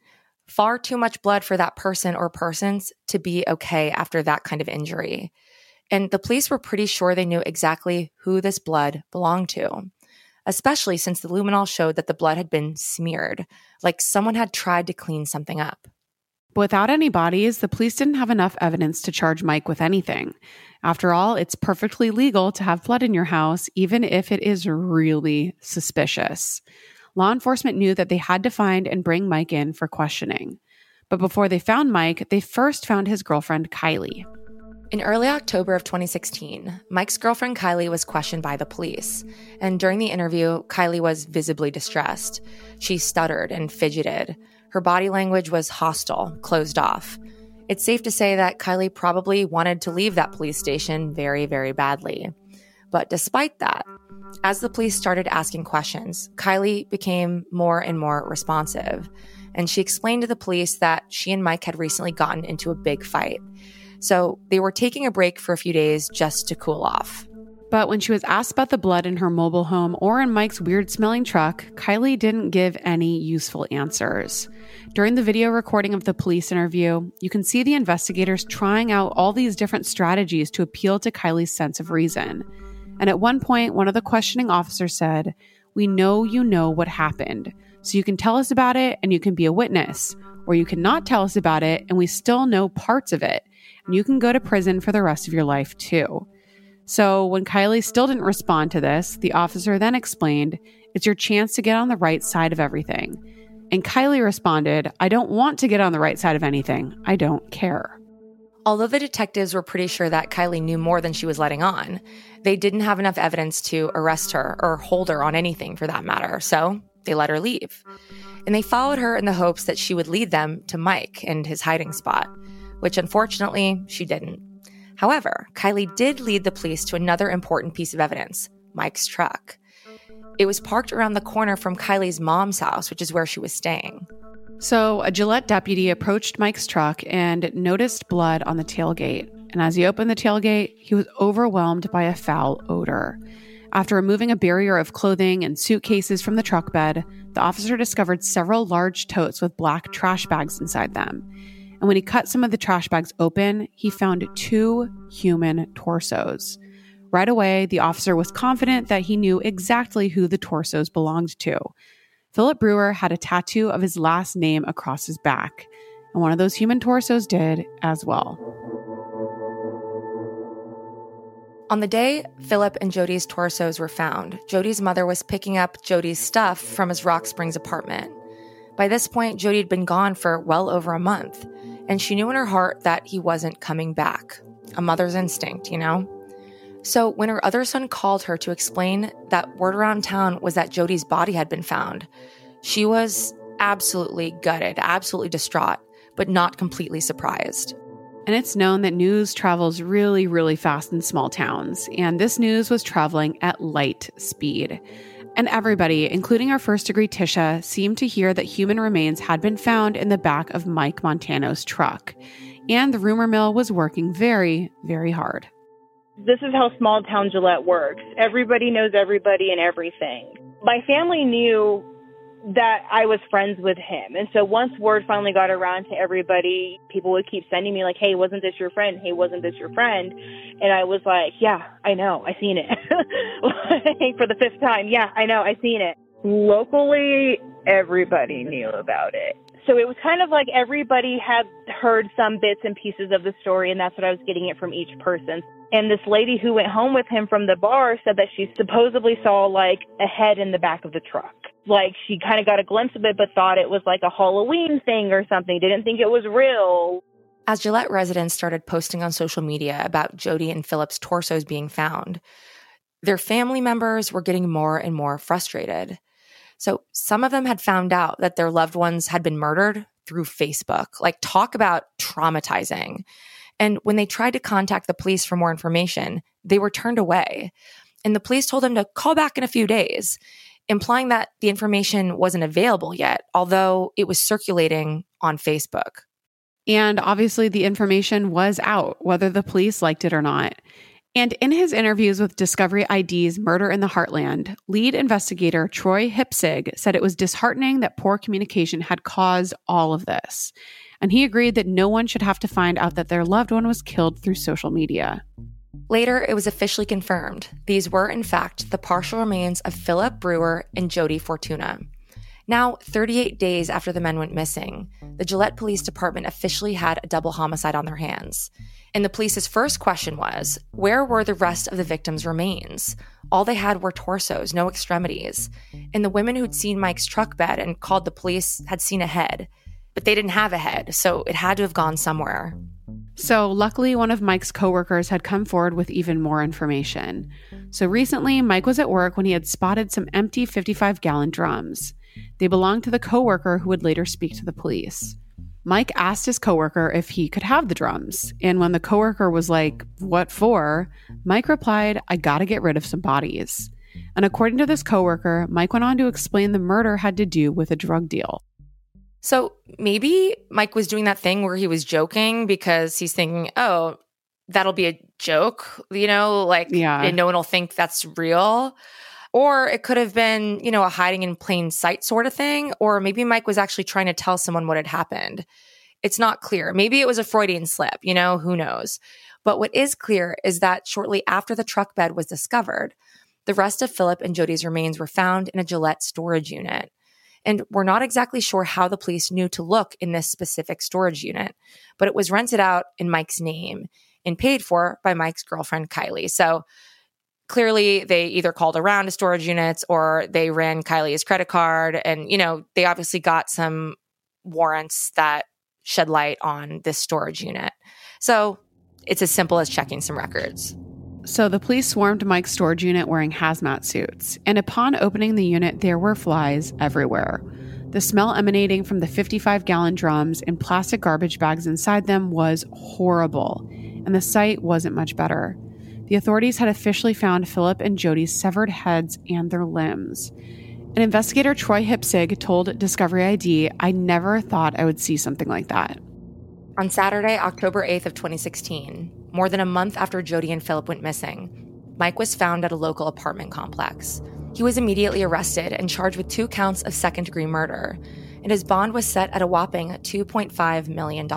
Speaker 4: Far too much blood for that person or persons to be okay after that kind of injury. And the police were pretty sure they knew exactly who this blood belonged to, especially since the luminol showed that the blood had been smeared, like someone had tried to clean something up.
Speaker 9: Without any bodies, the police didn't have enough evidence to charge Mike with anything. After all, it's perfectly legal to have blood in your house, even if it is really suspicious. Law enforcement knew that they had to find and bring Mike in for questioning. But before they found Mike, they first found his girlfriend, Kylie.
Speaker 4: In early October of 2016, Mike's girlfriend Kylie was questioned by the police. And during the interview, Kylie was visibly distressed. She stuttered and fidgeted. Her body language was hostile, closed off. It's safe to say that Kylie probably wanted to leave that police station very, very badly. But despite that, as the police started asking questions, Kylie became more and more responsive. And she explained to the police that she and Mike had recently gotten into a big fight. So they were taking a break for a few days just to cool off.
Speaker 9: But when she was asked about the blood in her mobile home or in Mike's weird smelling truck, Kylie didn't give any useful answers. During the video recording of the police interview, you can see the investigators trying out all these different strategies to appeal to Kylie's sense of reason. And at one point, one of the questioning officers said, We know you know what happened, so you can tell us about it and you can be a witness, or you cannot tell us about it and we still know parts of it, and you can go to prison for the rest of your life too. So, when Kylie still didn't respond to this, the officer then explained, It's your chance to get on the right side of everything. And Kylie responded, I don't want to get on the right side of anything. I don't care.
Speaker 4: Although the detectives were pretty sure that Kylie knew more than she was letting on, they didn't have enough evidence to arrest her or hold her on anything for that matter, so they let her leave. And they followed her in the hopes that she would lead them to Mike and his hiding spot, which unfortunately she didn't. However, Kylie did lead the police to another important piece of evidence Mike's truck. It was parked around the corner from Kylie's mom's house, which is where she was staying.
Speaker 9: So, a Gillette deputy approached Mike's truck and noticed blood on the tailgate. And as he opened the tailgate, he was overwhelmed by a foul odor. After removing a barrier of clothing and suitcases from the truck bed, the officer discovered several large totes with black trash bags inside them. And when he cut some of the trash bags open, he found two human torsos. Right away, the officer was confident that he knew exactly who the torsos belonged to. Phillip Brewer had a tattoo of his last name across his back, and one of those human torsos did as well.
Speaker 4: On the day Phillip and Jody's torsos were found, Jody's mother was picking up Jody's stuff from his Rock Springs apartment. By this point, Jody had been gone for well over a month, and she knew in her heart that he wasn't coming back. A mother's instinct, you know? So when her other son called her to explain that word around town was that Jody's body had been found, she was absolutely gutted, absolutely distraught, but not completely surprised.
Speaker 9: And it's known that news travels really, really fast in small towns, and this news was traveling at light speed. And everybody, including our first degree Tisha, seemed to hear that human remains had been found in the back of Mike Montano's truck. And the rumor mill was working very, very hard.
Speaker 3: This is how small town Gillette works. Everybody knows everybody and everything. My family knew that I was friends with him. And so once word finally got around to everybody, people would keep sending me like, "Hey, wasn't this your friend? Hey, wasn't this your friend?" And I was like, "Yeah, I know. I seen it." like for the fifth time. Yeah, I know. I seen it. Locally, everybody knew about it. So it was kind of like everybody had heard some bits and pieces of the story, and that's what I was getting it from each person. And this lady who went home with him from the bar said that she supposedly saw like a head in the back of the truck. Like she kind of got a glimpse of it, but thought it was like a Halloween thing or something. Didn't think it was real.
Speaker 4: As Gillette residents started posting on social media about Jody and Phillip's torsos being found, their family members were getting more and more frustrated. So some of them had found out that their loved ones had been murdered through Facebook. Like, talk about traumatizing. And when they tried to contact the police for more information, they were turned away. And the police told them to call back in a few days, implying that the information wasn't available yet, although it was circulating on Facebook.
Speaker 9: And obviously, the information was out, whether the police liked it or not. And in his interviews with Discovery ID's Murder in the Heartland, lead investigator Troy Hipsig said it was disheartening that poor communication had caused all of this. And he agreed that no one should have to find out that their loved one was killed through social media.
Speaker 4: Later, it was officially confirmed. These were, in fact, the partial remains of Phillip Brewer and Jody Fortuna. Now, 38 days after the men went missing, the Gillette Police Department officially had a double homicide on their hands. And the police's first question was where were the rest of the victims' remains? All they had were torsos, no extremities. And the women who'd seen Mike's truck bed and called the police had seen a head, but they didn't have a head, so it had to have gone somewhere.
Speaker 9: So, luckily, one of Mike's coworkers had come forward with even more information. So, recently, Mike was at work when he had spotted some empty 55 gallon drums. They belonged to the coworker who would later speak to the police. Mike asked his coworker if he could have the drums. And when the coworker was like, What for? Mike replied, I gotta get rid of some bodies. And according to this coworker, Mike went on to explain the murder had to do with a drug deal.
Speaker 4: So maybe Mike was doing that thing where he was joking because he's thinking, oh, that'll be a joke, you know, like
Speaker 9: Yeah.
Speaker 4: and no one will think that's real. Or it could have been, you know, a hiding in plain sight sort of thing. Or maybe Mike was actually trying to tell someone what had happened. It's not clear. Maybe it was a Freudian slip, you know, who knows. But what is clear is that shortly after the truck bed was discovered, the rest of Phillip and Jody's remains were found in a Gillette storage unit. And we're not exactly sure how the police knew to look in this specific storage unit, but it was rented out in Mike's name and paid for by Mike's girlfriend, Kylie. So clearly they either called around to storage units or they ran Kylie's credit card. And, you know, they obviously got some warrants that shed light on this storage unit. So it's as simple as checking some records.
Speaker 9: So the police swarmed Mike's storage unit wearing hazmat suits, and upon opening the unit, there were flies everywhere. The smell emanating from the 55 gallon drums and plastic garbage bags inside them was horrible, and the sight wasn't much better. The authorities had officially found Phillip and Jody's severed heads and their limbs. And investigator Troy Hipsig told Discovery ID, I never thought I would see something like that.
Speaker 4: On Saturday, October 8th of 2016, more than a month after Jody and Phillip went missing, Mike was found at a local apartment complex. He was immediately arrested and charged with two counts of second degree murder, and his bond was set at a whopping $2.5 million.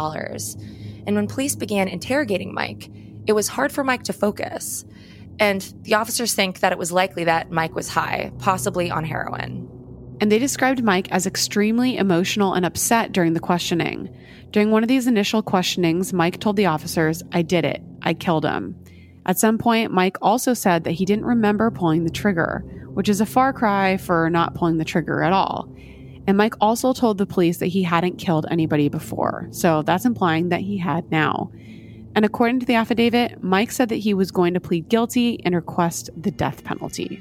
Speaker 4: And when police began interrogating Mike, it was hard for Mike to focus. And the officers think that it was likely that Mike was high, possibly on heroin.
Speaker 9: And they described Mike as extremely emotional and upset during the questioning. During one of these initial questionings, Mike told the officers, I did it. I killed him. At some point, Mike also said that he didn't remember pulling the trigger, which is a far cry for not pulling the trigger at all. And Mike also told the police that he hadn't killed anybody before, so that's implying that he had now. And according to the affidavit, Mike said that he was going to plead guilty and request the death penalty.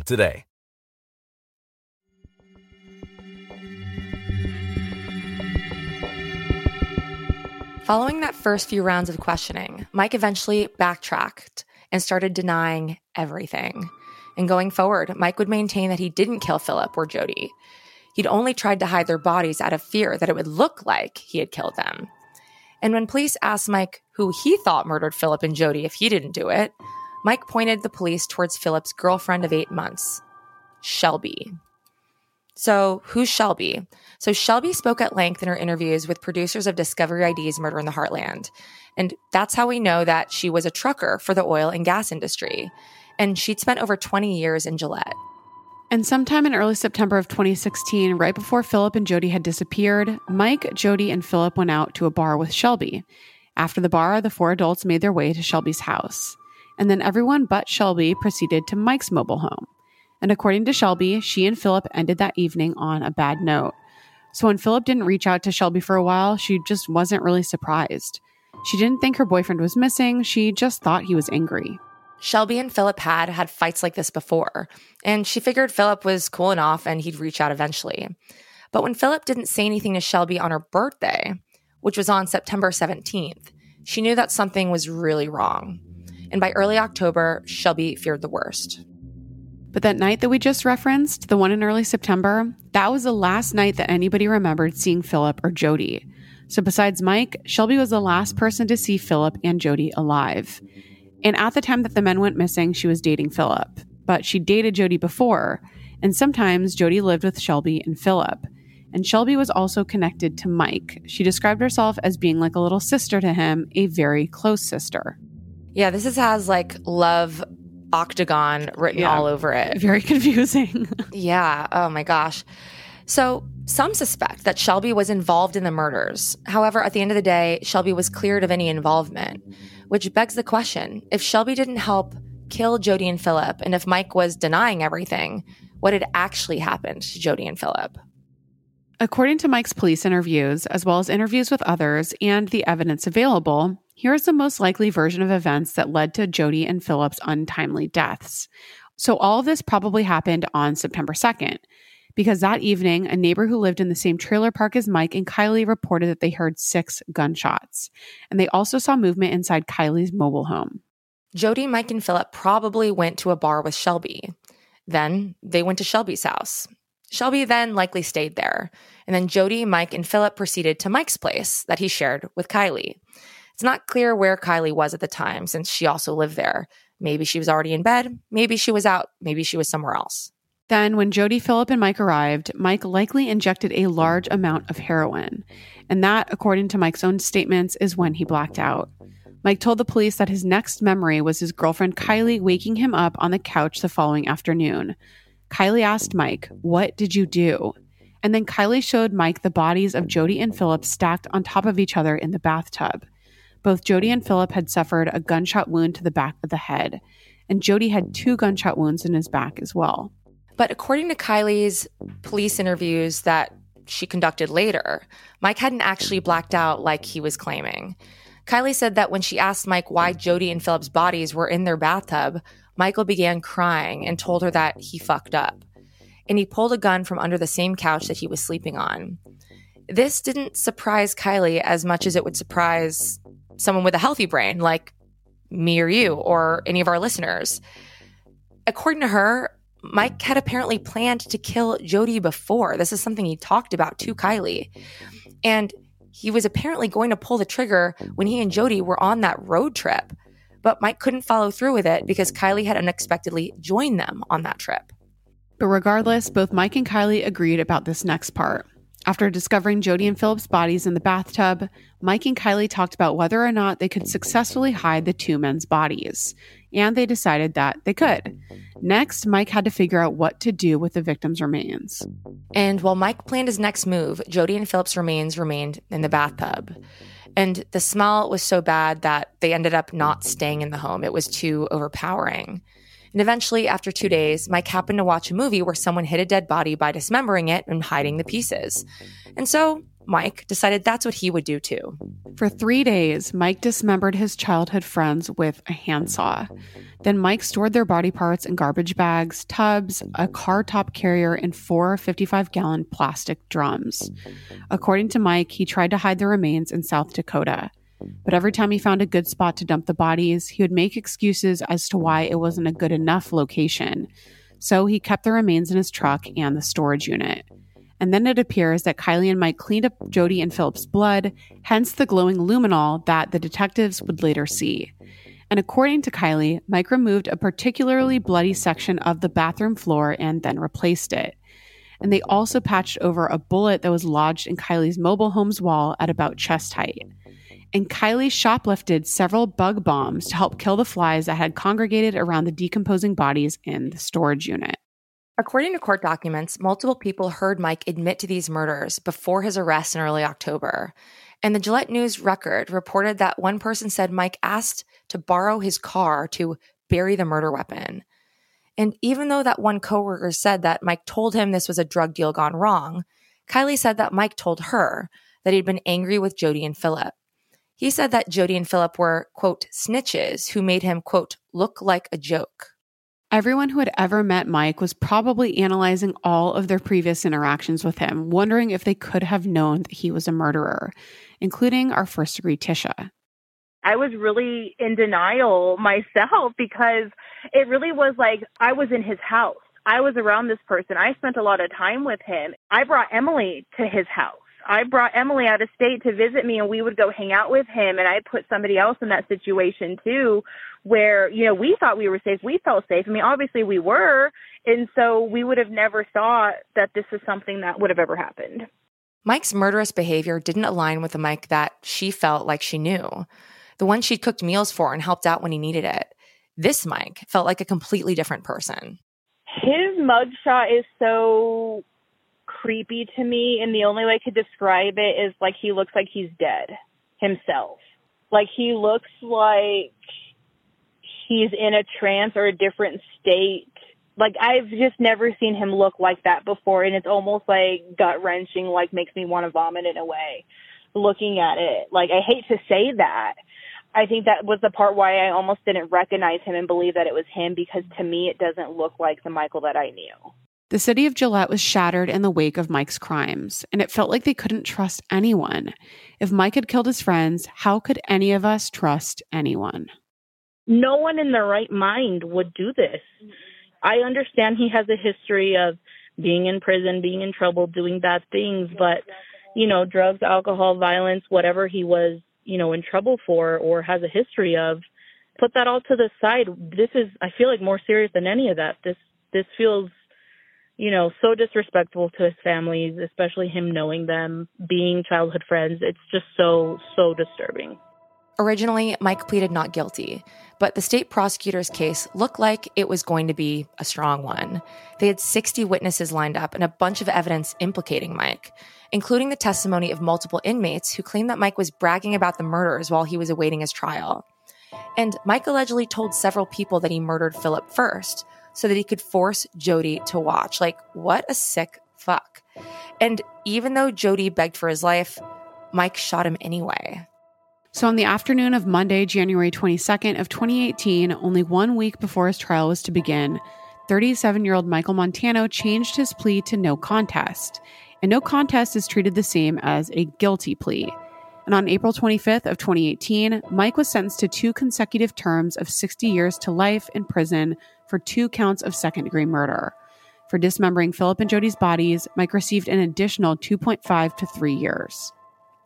Speaker 1: today.
Speaker 4: Following that first few rounds of questioning, Mike eventually backtracked and started denying everything. And going forward, Mike would maintain that he didn't kill Phillip or Jody. He'd only tried to hide their bodies out of fear that it would look like he had killed them. And when police asked Mike who he thought murdered Phillip and Jody if he didn't do it, Mike pointed the police towards Phillip's girlfriend of eight months, Shelby. So, who's Shelby? So, Shelby spoke at length in her interviews with producers of Discovery ID's Murder in the Heartland. And that's how we know that she was a trucker for the oil and gas industry. And she'd spent over 20 years in Gillette.
Speaker 9: And sometime in early September of 2016, right before Phillip and Jody had disappeared, Mike, Jody, and Phillip went out to a bar with Shelby. After the bar, the four adults made their way to Shelby's house. And then everyone but Shelby proceeded to Mike's mobile home. And according to Shelby, she and Phillip ended that evening on a bad note. So when Phillip didn't reach out to Shelby for a while, she just wasn't really surprised. She didn't think her boyfriend was missing, she just thought he was angry.
Speaker 4: Shelby and Phillip had had fights like this before, and she figured Phillip was cool enough and he'd reach out eventually. But when Phillip didn't say anything to Shelby on her birthday, which was on September 17th, she knew that something was really wrong. And by early October, Shelby feared the worst.
Speaker 9: But that night that we just referenced, the one in early September, that was the last night that anybody remembered seeing Phillip or Jody. So besides Mike, Shelby was the last person to see Phillip and Jody alive. And at the time that the men went missing, she was dating Phillip. But she dated Jody before, and sometimes Jody lived with Shelby and Phillip. And Shelby was also connected to Mike. She described herself as being like a little sister to him, a very close sister.
Speaker 4: Yeah, this is, has like love octagon written
Speaker 9: Yeah.
Speaker 4: all over it.
Speaker 9: Very confusing.
Speaker 4: Yeah. Oh my gosh. So some suspect that Shelby was involved in the murders. However, at the end of the day, Shelby was cleared of any involvement, which begs the question if Shelby didn't help kill Jody and Phillip, and if Mike was denying everything, what had actually happened to Jody and Phillip?
Speaker 9: According to Mike's police interviews, as well as interviews with others and the evidence available, here is the most likely version of events that led to Jody and Phillip's untimely deaths. So, all of this probably happened on September 2nd, because that evening, a neighbor who lived in the same trailer park as Mike and Kylie reported that they heard six gunshots. And they also saw movement inside Kylie's mobile home.
Speaker 4: Jody, Mike, and Phillip probably went to a bar with Shelby. Then they went to Shelby's house. Shelby then likely stayed there. And then Jody, Mike, and Phillip proceeded to Mike's place that he shared with Kylie. It's not clear where Kylie was at the time since she also lived there. Maybe she was already in bed. Maybe she was out. Maybe she was somewhere else.
Speaker 9: Then, when Jody, Phillip, and Mike arrived, Mike likely injected a large amount of heroin. And that, according to Mike's own statements, is when he blacked out. Mike told the police that his next memory was his girlfriend Kylie waking him up on the couch the following afternoon. Kylie asked Mike, What did you do? And then Kylie showed Mike the bodies of Jody and Phillip stacked on top of each other in the bathtub. Both Jody and Phillip had suffered a gunshot wound to the back of the head, and Jody had two gunshot wounds in his back as well.
Speaker 4: But according to Kylie's police interviews that she conducted later, Mike hadn't actually blacked out like he was claiming. Kylie said that when she asked Mike why Jody and Phillip's bodies were in their bathtub, Michael began crying and told her that he fucked up. And he pulled a gun from under the same couch that he was sleeping on. This didn't surprise Kylie as much as it would surprise someone with a healthy brain, like me or you or any of our listeners. According to her, Mike had apparently planned to kill Jody before. This is something he talked about to Kylie. And he was apparently going to pull the trigger when he and Jody were on that road trip. But Mike couldn't follow through with it because Kylie had unexpectedly joined them on that trip.
Speaker 9: But regardless, both Mike and Kylie agreed about this next part. After discovering Jody and Phillip's bodies in the bathtub, Mike and Kylie talked about whether or not they could successfully hide the two men's bodies, and they decided that they could. Next, Mike had to figure out what to do with the victim's remains.
Speaker 4: And while Mike planned his next move, Jody and Phillip's remains remained in the bathtub. And the smell was so bad that they ended up not staying in the home. It was too overpowering. And eventually, after two days, Mike happened to watch a movie where someone hid a dead body by dismembering it and hiding the pieces. And so Mike decided that's what he would do too.
Speaker 9: For three days, Mike dismembered his childhood friends with a handsaw. Then Mike stored their body parts in garbage bags, tubs, a car top carrier, and four 55 gallon plastic drums. According to Mike, he tried to hide the remains in South Dakota. But every time he found a good spot to dump the bodies, he would make excuses as to why it wasn't a good enough location. So he kept the remains in his truck and the storage unit. And then it appears that Kylie and Mike cleaned up Jody and Phillip's blood, hence the glowing luminol that the detectives would later see. And according to Kylie, Mike removed a particularly bloody section of the bathroom floor and then replaced it. And they also patched over a bullet that was lodged in Kylie's mobile home's wall at about chest height. And Kylie shoplifted several bug bombs to help kill the flies that had congregated around the decomposing bodies in the storage unit.
Speaker 4: According to court documents, multiple people heard Mike admit to these murders before his arrest in early October. And the Gillette News record reported that one person said Mike asked to borrow his car to bury the murder weapon. And even though that one coworker said that Mike told him this was a drug deal gone wrong, Kylie said that Mike told her that he'd been angry with Jody and Phillip. He said that Jody and Phillip were, quote, snitches who made him, quote, look like a joke.
Speaker 9: Everyone who had ever met Mike was probably analyzing all of their previous interactions with him, wondering if they could have known that he was a murderer, including our first degree Tisha.
Speaker 3: I was really in denial myself because it really was like I was in his house. I was around this person. I spent a lot of time with him. I brought Emily to his house. I brought Emily out of state to visit me and we would go hang out with him and I put somebody else in that situation too where, you know, we thought we were safe. We felt safe. I mean, obviously we were. And so we would have never thought that this is something that would have ever happened.
Speaker 4: Mike's murderous behavior didn't align with the Mike that she felt like she knew, the one she'd cooked meals for and helped out when he needed it. This Mike felt like a completely different person.
Speaker 3: His mugshot is so creepy to me, and the only way I could describe it is like he looks like he's dead himself. Like he looks like he's in a trance or a different state. Like I've just never seen him look like that before, and it's almost like gut wrenching. Like makes me want to vomit in a way, looking at it. Like I hate to say that. I think that was the part why I almost didn't recognize him and believe that it was him because to me it doesn't look like the Michael that I knew.
Speaker 9: The city of Gillette was shattered in the wake of Mike's crimes, and it felt like they couldn't trust anyone. If Mike had killed his friends, how could any of us trust anyone?
Speaker 8: No one in their right mind would do this. I understand he has a history of being in prison, being in trouble, doing bad things, but, you know, drugs, alcohol, violence, whatever he was, you know, in trouble for or has a history of, put that all to the side. This is, I feel like, more serious than any of that. This, this feels you know, so disrespectful to his families, especially him knowing them, being childhood friends. It's just so, so disturbing.
Speaker 4: Originally, Mike pleaded not guilty, but the state prosecutor's case looked like it was going to be a strong one. They had 60 witnesses lined up and a bunch of evidence implicating Mike, including the testimony of multiple inmates who claimed that Mike was bragging about the murders while he was awaiting his trial. And Mike allegedly told several people that he murdered Phillip first, so that he could force Jody to watch. Like, what a sick fuck. And even though Jody begged for his life, Mike shot him anyway.
Speaker 9: So on the afternoon of Monday, January 22nd of 2018, only one week before his trial was to begin, 37-year-old Michael Montano changed his plea to no contest. And no contest is treated the same as a guilty plea. And on April 25th of 2018, Mike was sentenced to two consecutive terms of 60 years to life in prison for two counts of second degree murder. For dismembering Phillip and Jody's bodies, Mike received an additional 2.5 to 3 years.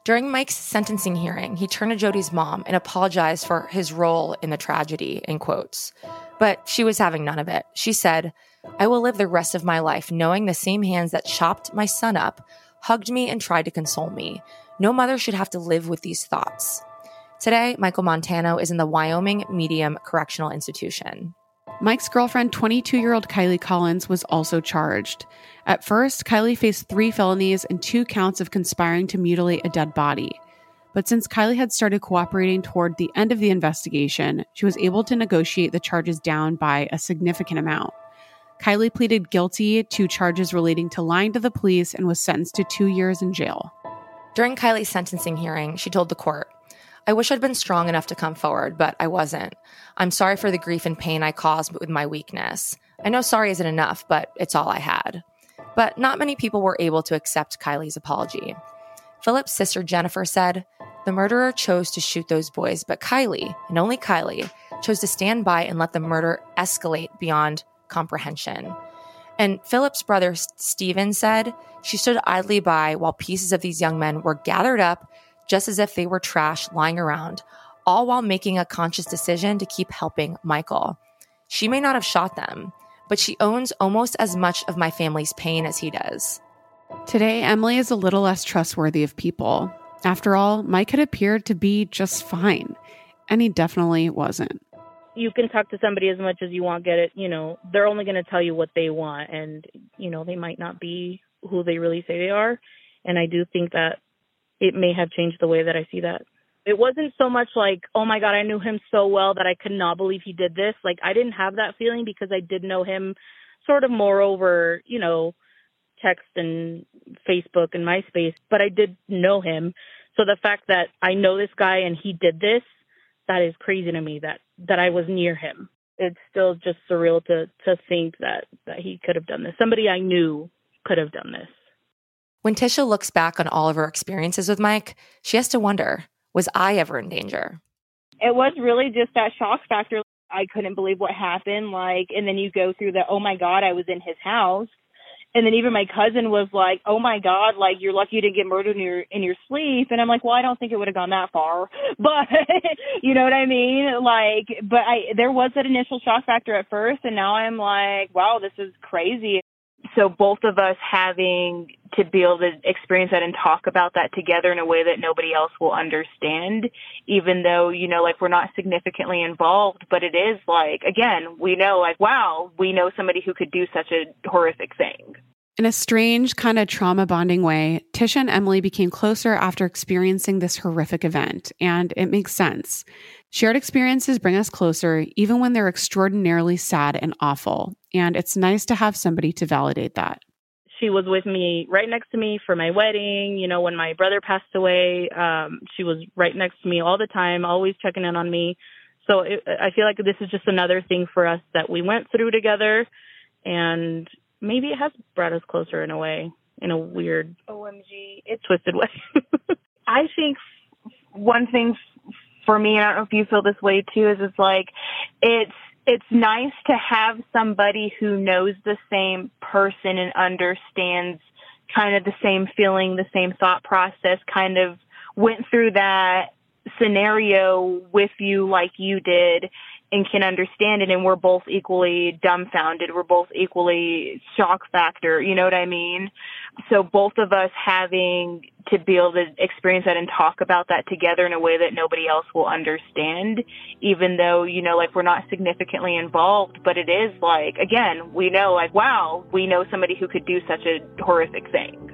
Speaker 4: During Mike's sentencing hearing, he turned to Jody's mom and apologized for his role in the tragedy, in quotes. But she was having none of it. She said, I will live the rest of my life knowing the same hands that chopped my son up, hugged me, and tried to console me. No mother should have to live with these thoughts. Today, Michael Montano is in the Wyoming Medium Correctional Institution.
Speaker 9: Mike's girlfriend, 22 year old Kylie Collins, was also charged. At first, Kylie faced three felonies and two counts of conspiring to mutilate a dead body. But since Kylie had started cooperating toward the end of the investigation, she was able to negotiate the charges down by a significant amount. Kylie pleaded guilty to charges relating to lying to the police and was sentenced to two years in jail.
Speaker 4: During Kylie's sentencing hearing, she told the court, I wish I'd been strong enough to come forward, but I wasn't. I'm sorry for the grief and pain I caused with my weakness. I know sorry isn't enough, but it's all I had. But not many people were able to accept Kylie's apology. Phillip's sister Jennifer said, The murderer chose to shoot those boys, but Kylie, and only Kylie, chose to stand by and let the murder escalate beyond comprehension. And Phillip's brother Stephen said she stood idly by while pieces of these young men were gathered up just as if they were trash lying around, all while making a conscious decision to keep helping Michael. She may not have shot them, but she owns almost as much of my family's pain as he does.
Speaker 9: Today, Emily is a little less trustworthy of people. After all, Mike had appeared to be just fine, and he definitely wasn't.
Speaker 8: You can talk to somebody as much as you want, get it, you know, they're only going to tell you what they want, and, you know, they might not be who they really say they are. And I do think that it may have changed the way that I see that. It wasn't so much like, oh my God, I knew him so well that I could not believe he did this. Like, I didn't have that feeling because I did know him sort of more over, you know,
Speaker 3: text and Facebook and MySpace, but I did know him. So the fact that I know this guy and he did this, that is crazy to me that that I was near him. It's still just surreal to to think that that he could have done this. Somebody I knew could have done this.
Speaker 4: When Tisha looks back on all of her experiences with Mike, she has to wonder, was I ever in danger?
Speaker 3: It was really just that shock factor. I couldn't believe what happened like and then you go through the oh my god, I was in his house and then even my cousin was like, "Oh my God, like you're lucky you didn't get murdered in your in your sleep." And I'm like, "Well, I don't think it would have gone that far, but you know what I mean." Like, but I there was that initial shock factor at first, and now I'm like, "Wow, this is crazy." So both of us having to be able to experience that and talk about that together in a way that nobody else will understand, even though, you know, like we're not significantly involved, but it is like, again, we know like, wow, we know somebody who could do such a horrific thing.
Speaker 9: In a strange, kind of trauma bonding way, Tisha and Emily became closer after experiencing this horrific event, and it makes sense. Shared experiences bring us closer, even when they're extraordinarily sad and awful, and it's nice to have somebody to validate that.
Speaker 3: She was with me right next to me for my wedding. You know, when my brother passed away, um, she was right next to me all the time, always checking in on me. So it, I feel like this is just another thing for us that we went through together. And maybe it has brought us closer in a way, in a weird, OMG, it twisted way. I think one thing for me, and I don't know if you feel this way too, is it's like it's it's nice to have somebody who knows the same person and understands kind of the same feeling, the same thought process, kind of went through that scenario with you like you did and can understand it and we're both equally dumbfounded. We're both equally shock factor. You know what I mean? So both of us having to be able to experience that and talk about that together in a way that nobody else will understand, even though, you know, like we're not significantly involved, but it is like, again, we know like, wow, we know somebody who could do such a horrific thing.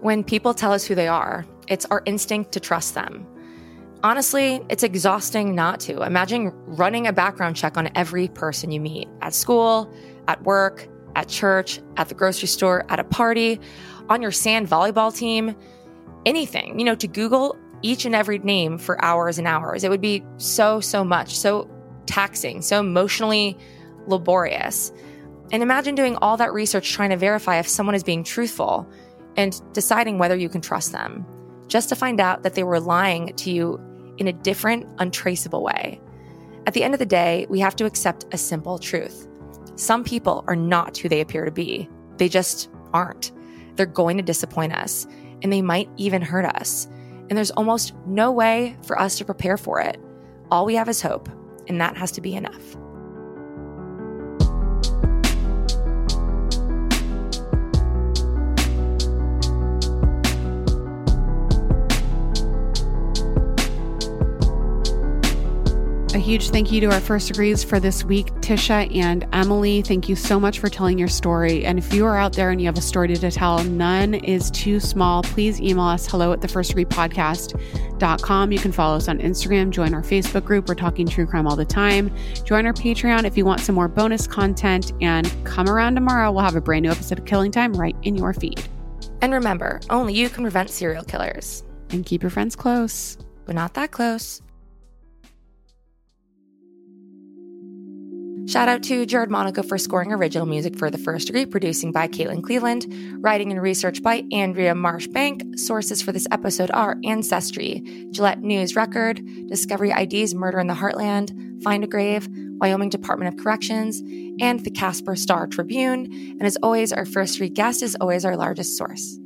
Speaker 4: When people tell us who they are, it's our instinct to trust them. Honestly, it's exhausting not to. Imagine running a background check on every person you meet at school, at work, at church, at the grocery store, at a party, on your sand volleyball team, anything, you know, to Google each and every name for hours and hours. It would be so, so much, so taxing, so emotionally laborious. And imagine doing all that research trying to verify if someone is being truthful and deciding whether you can trust them, just to find out that they were lying to you in a different, untraceable way. At the end of the day, we have to accept a simple truth. Some people are not who they appear to be. They just aren't. They're going to disappoint us, and they might even hurt us. And there's almost no way for us to prepare for it. All we have is hope, and that has to be enough.
Speaker 9: A huge thank you to our first degrees for this week, Tisha and Emily. Thank you so much for telling your story. And if you are out there and you have a story to tell, none is too small. Please email us hello at the first degree podcast.com. You can follow us on Instagram, join our Facebook group. We're talking true crime all the time. Join our Patreon if you want some more bonus content. And come around tomorrow. We'll have a brand new episode of Killing Time right in your feed.
Speaker 4: And remember, only you can prevent serial killers.
Speaker 9: And keep your friends close,
Speaker 4: but not that close. Shout out to Jared Monaco for scoring original music for The First Degree, producing by Caitlin Cleveland, writing and research by Andrea Marshbank. Sources for this episode are Ancestry, Gillette News Record, Discovery IDs Murder in the Heartland, Find a Grave, Wyoming Department of Corrections, and the Casper Star Tribune. And as always, our First Degree guest is always our largest source.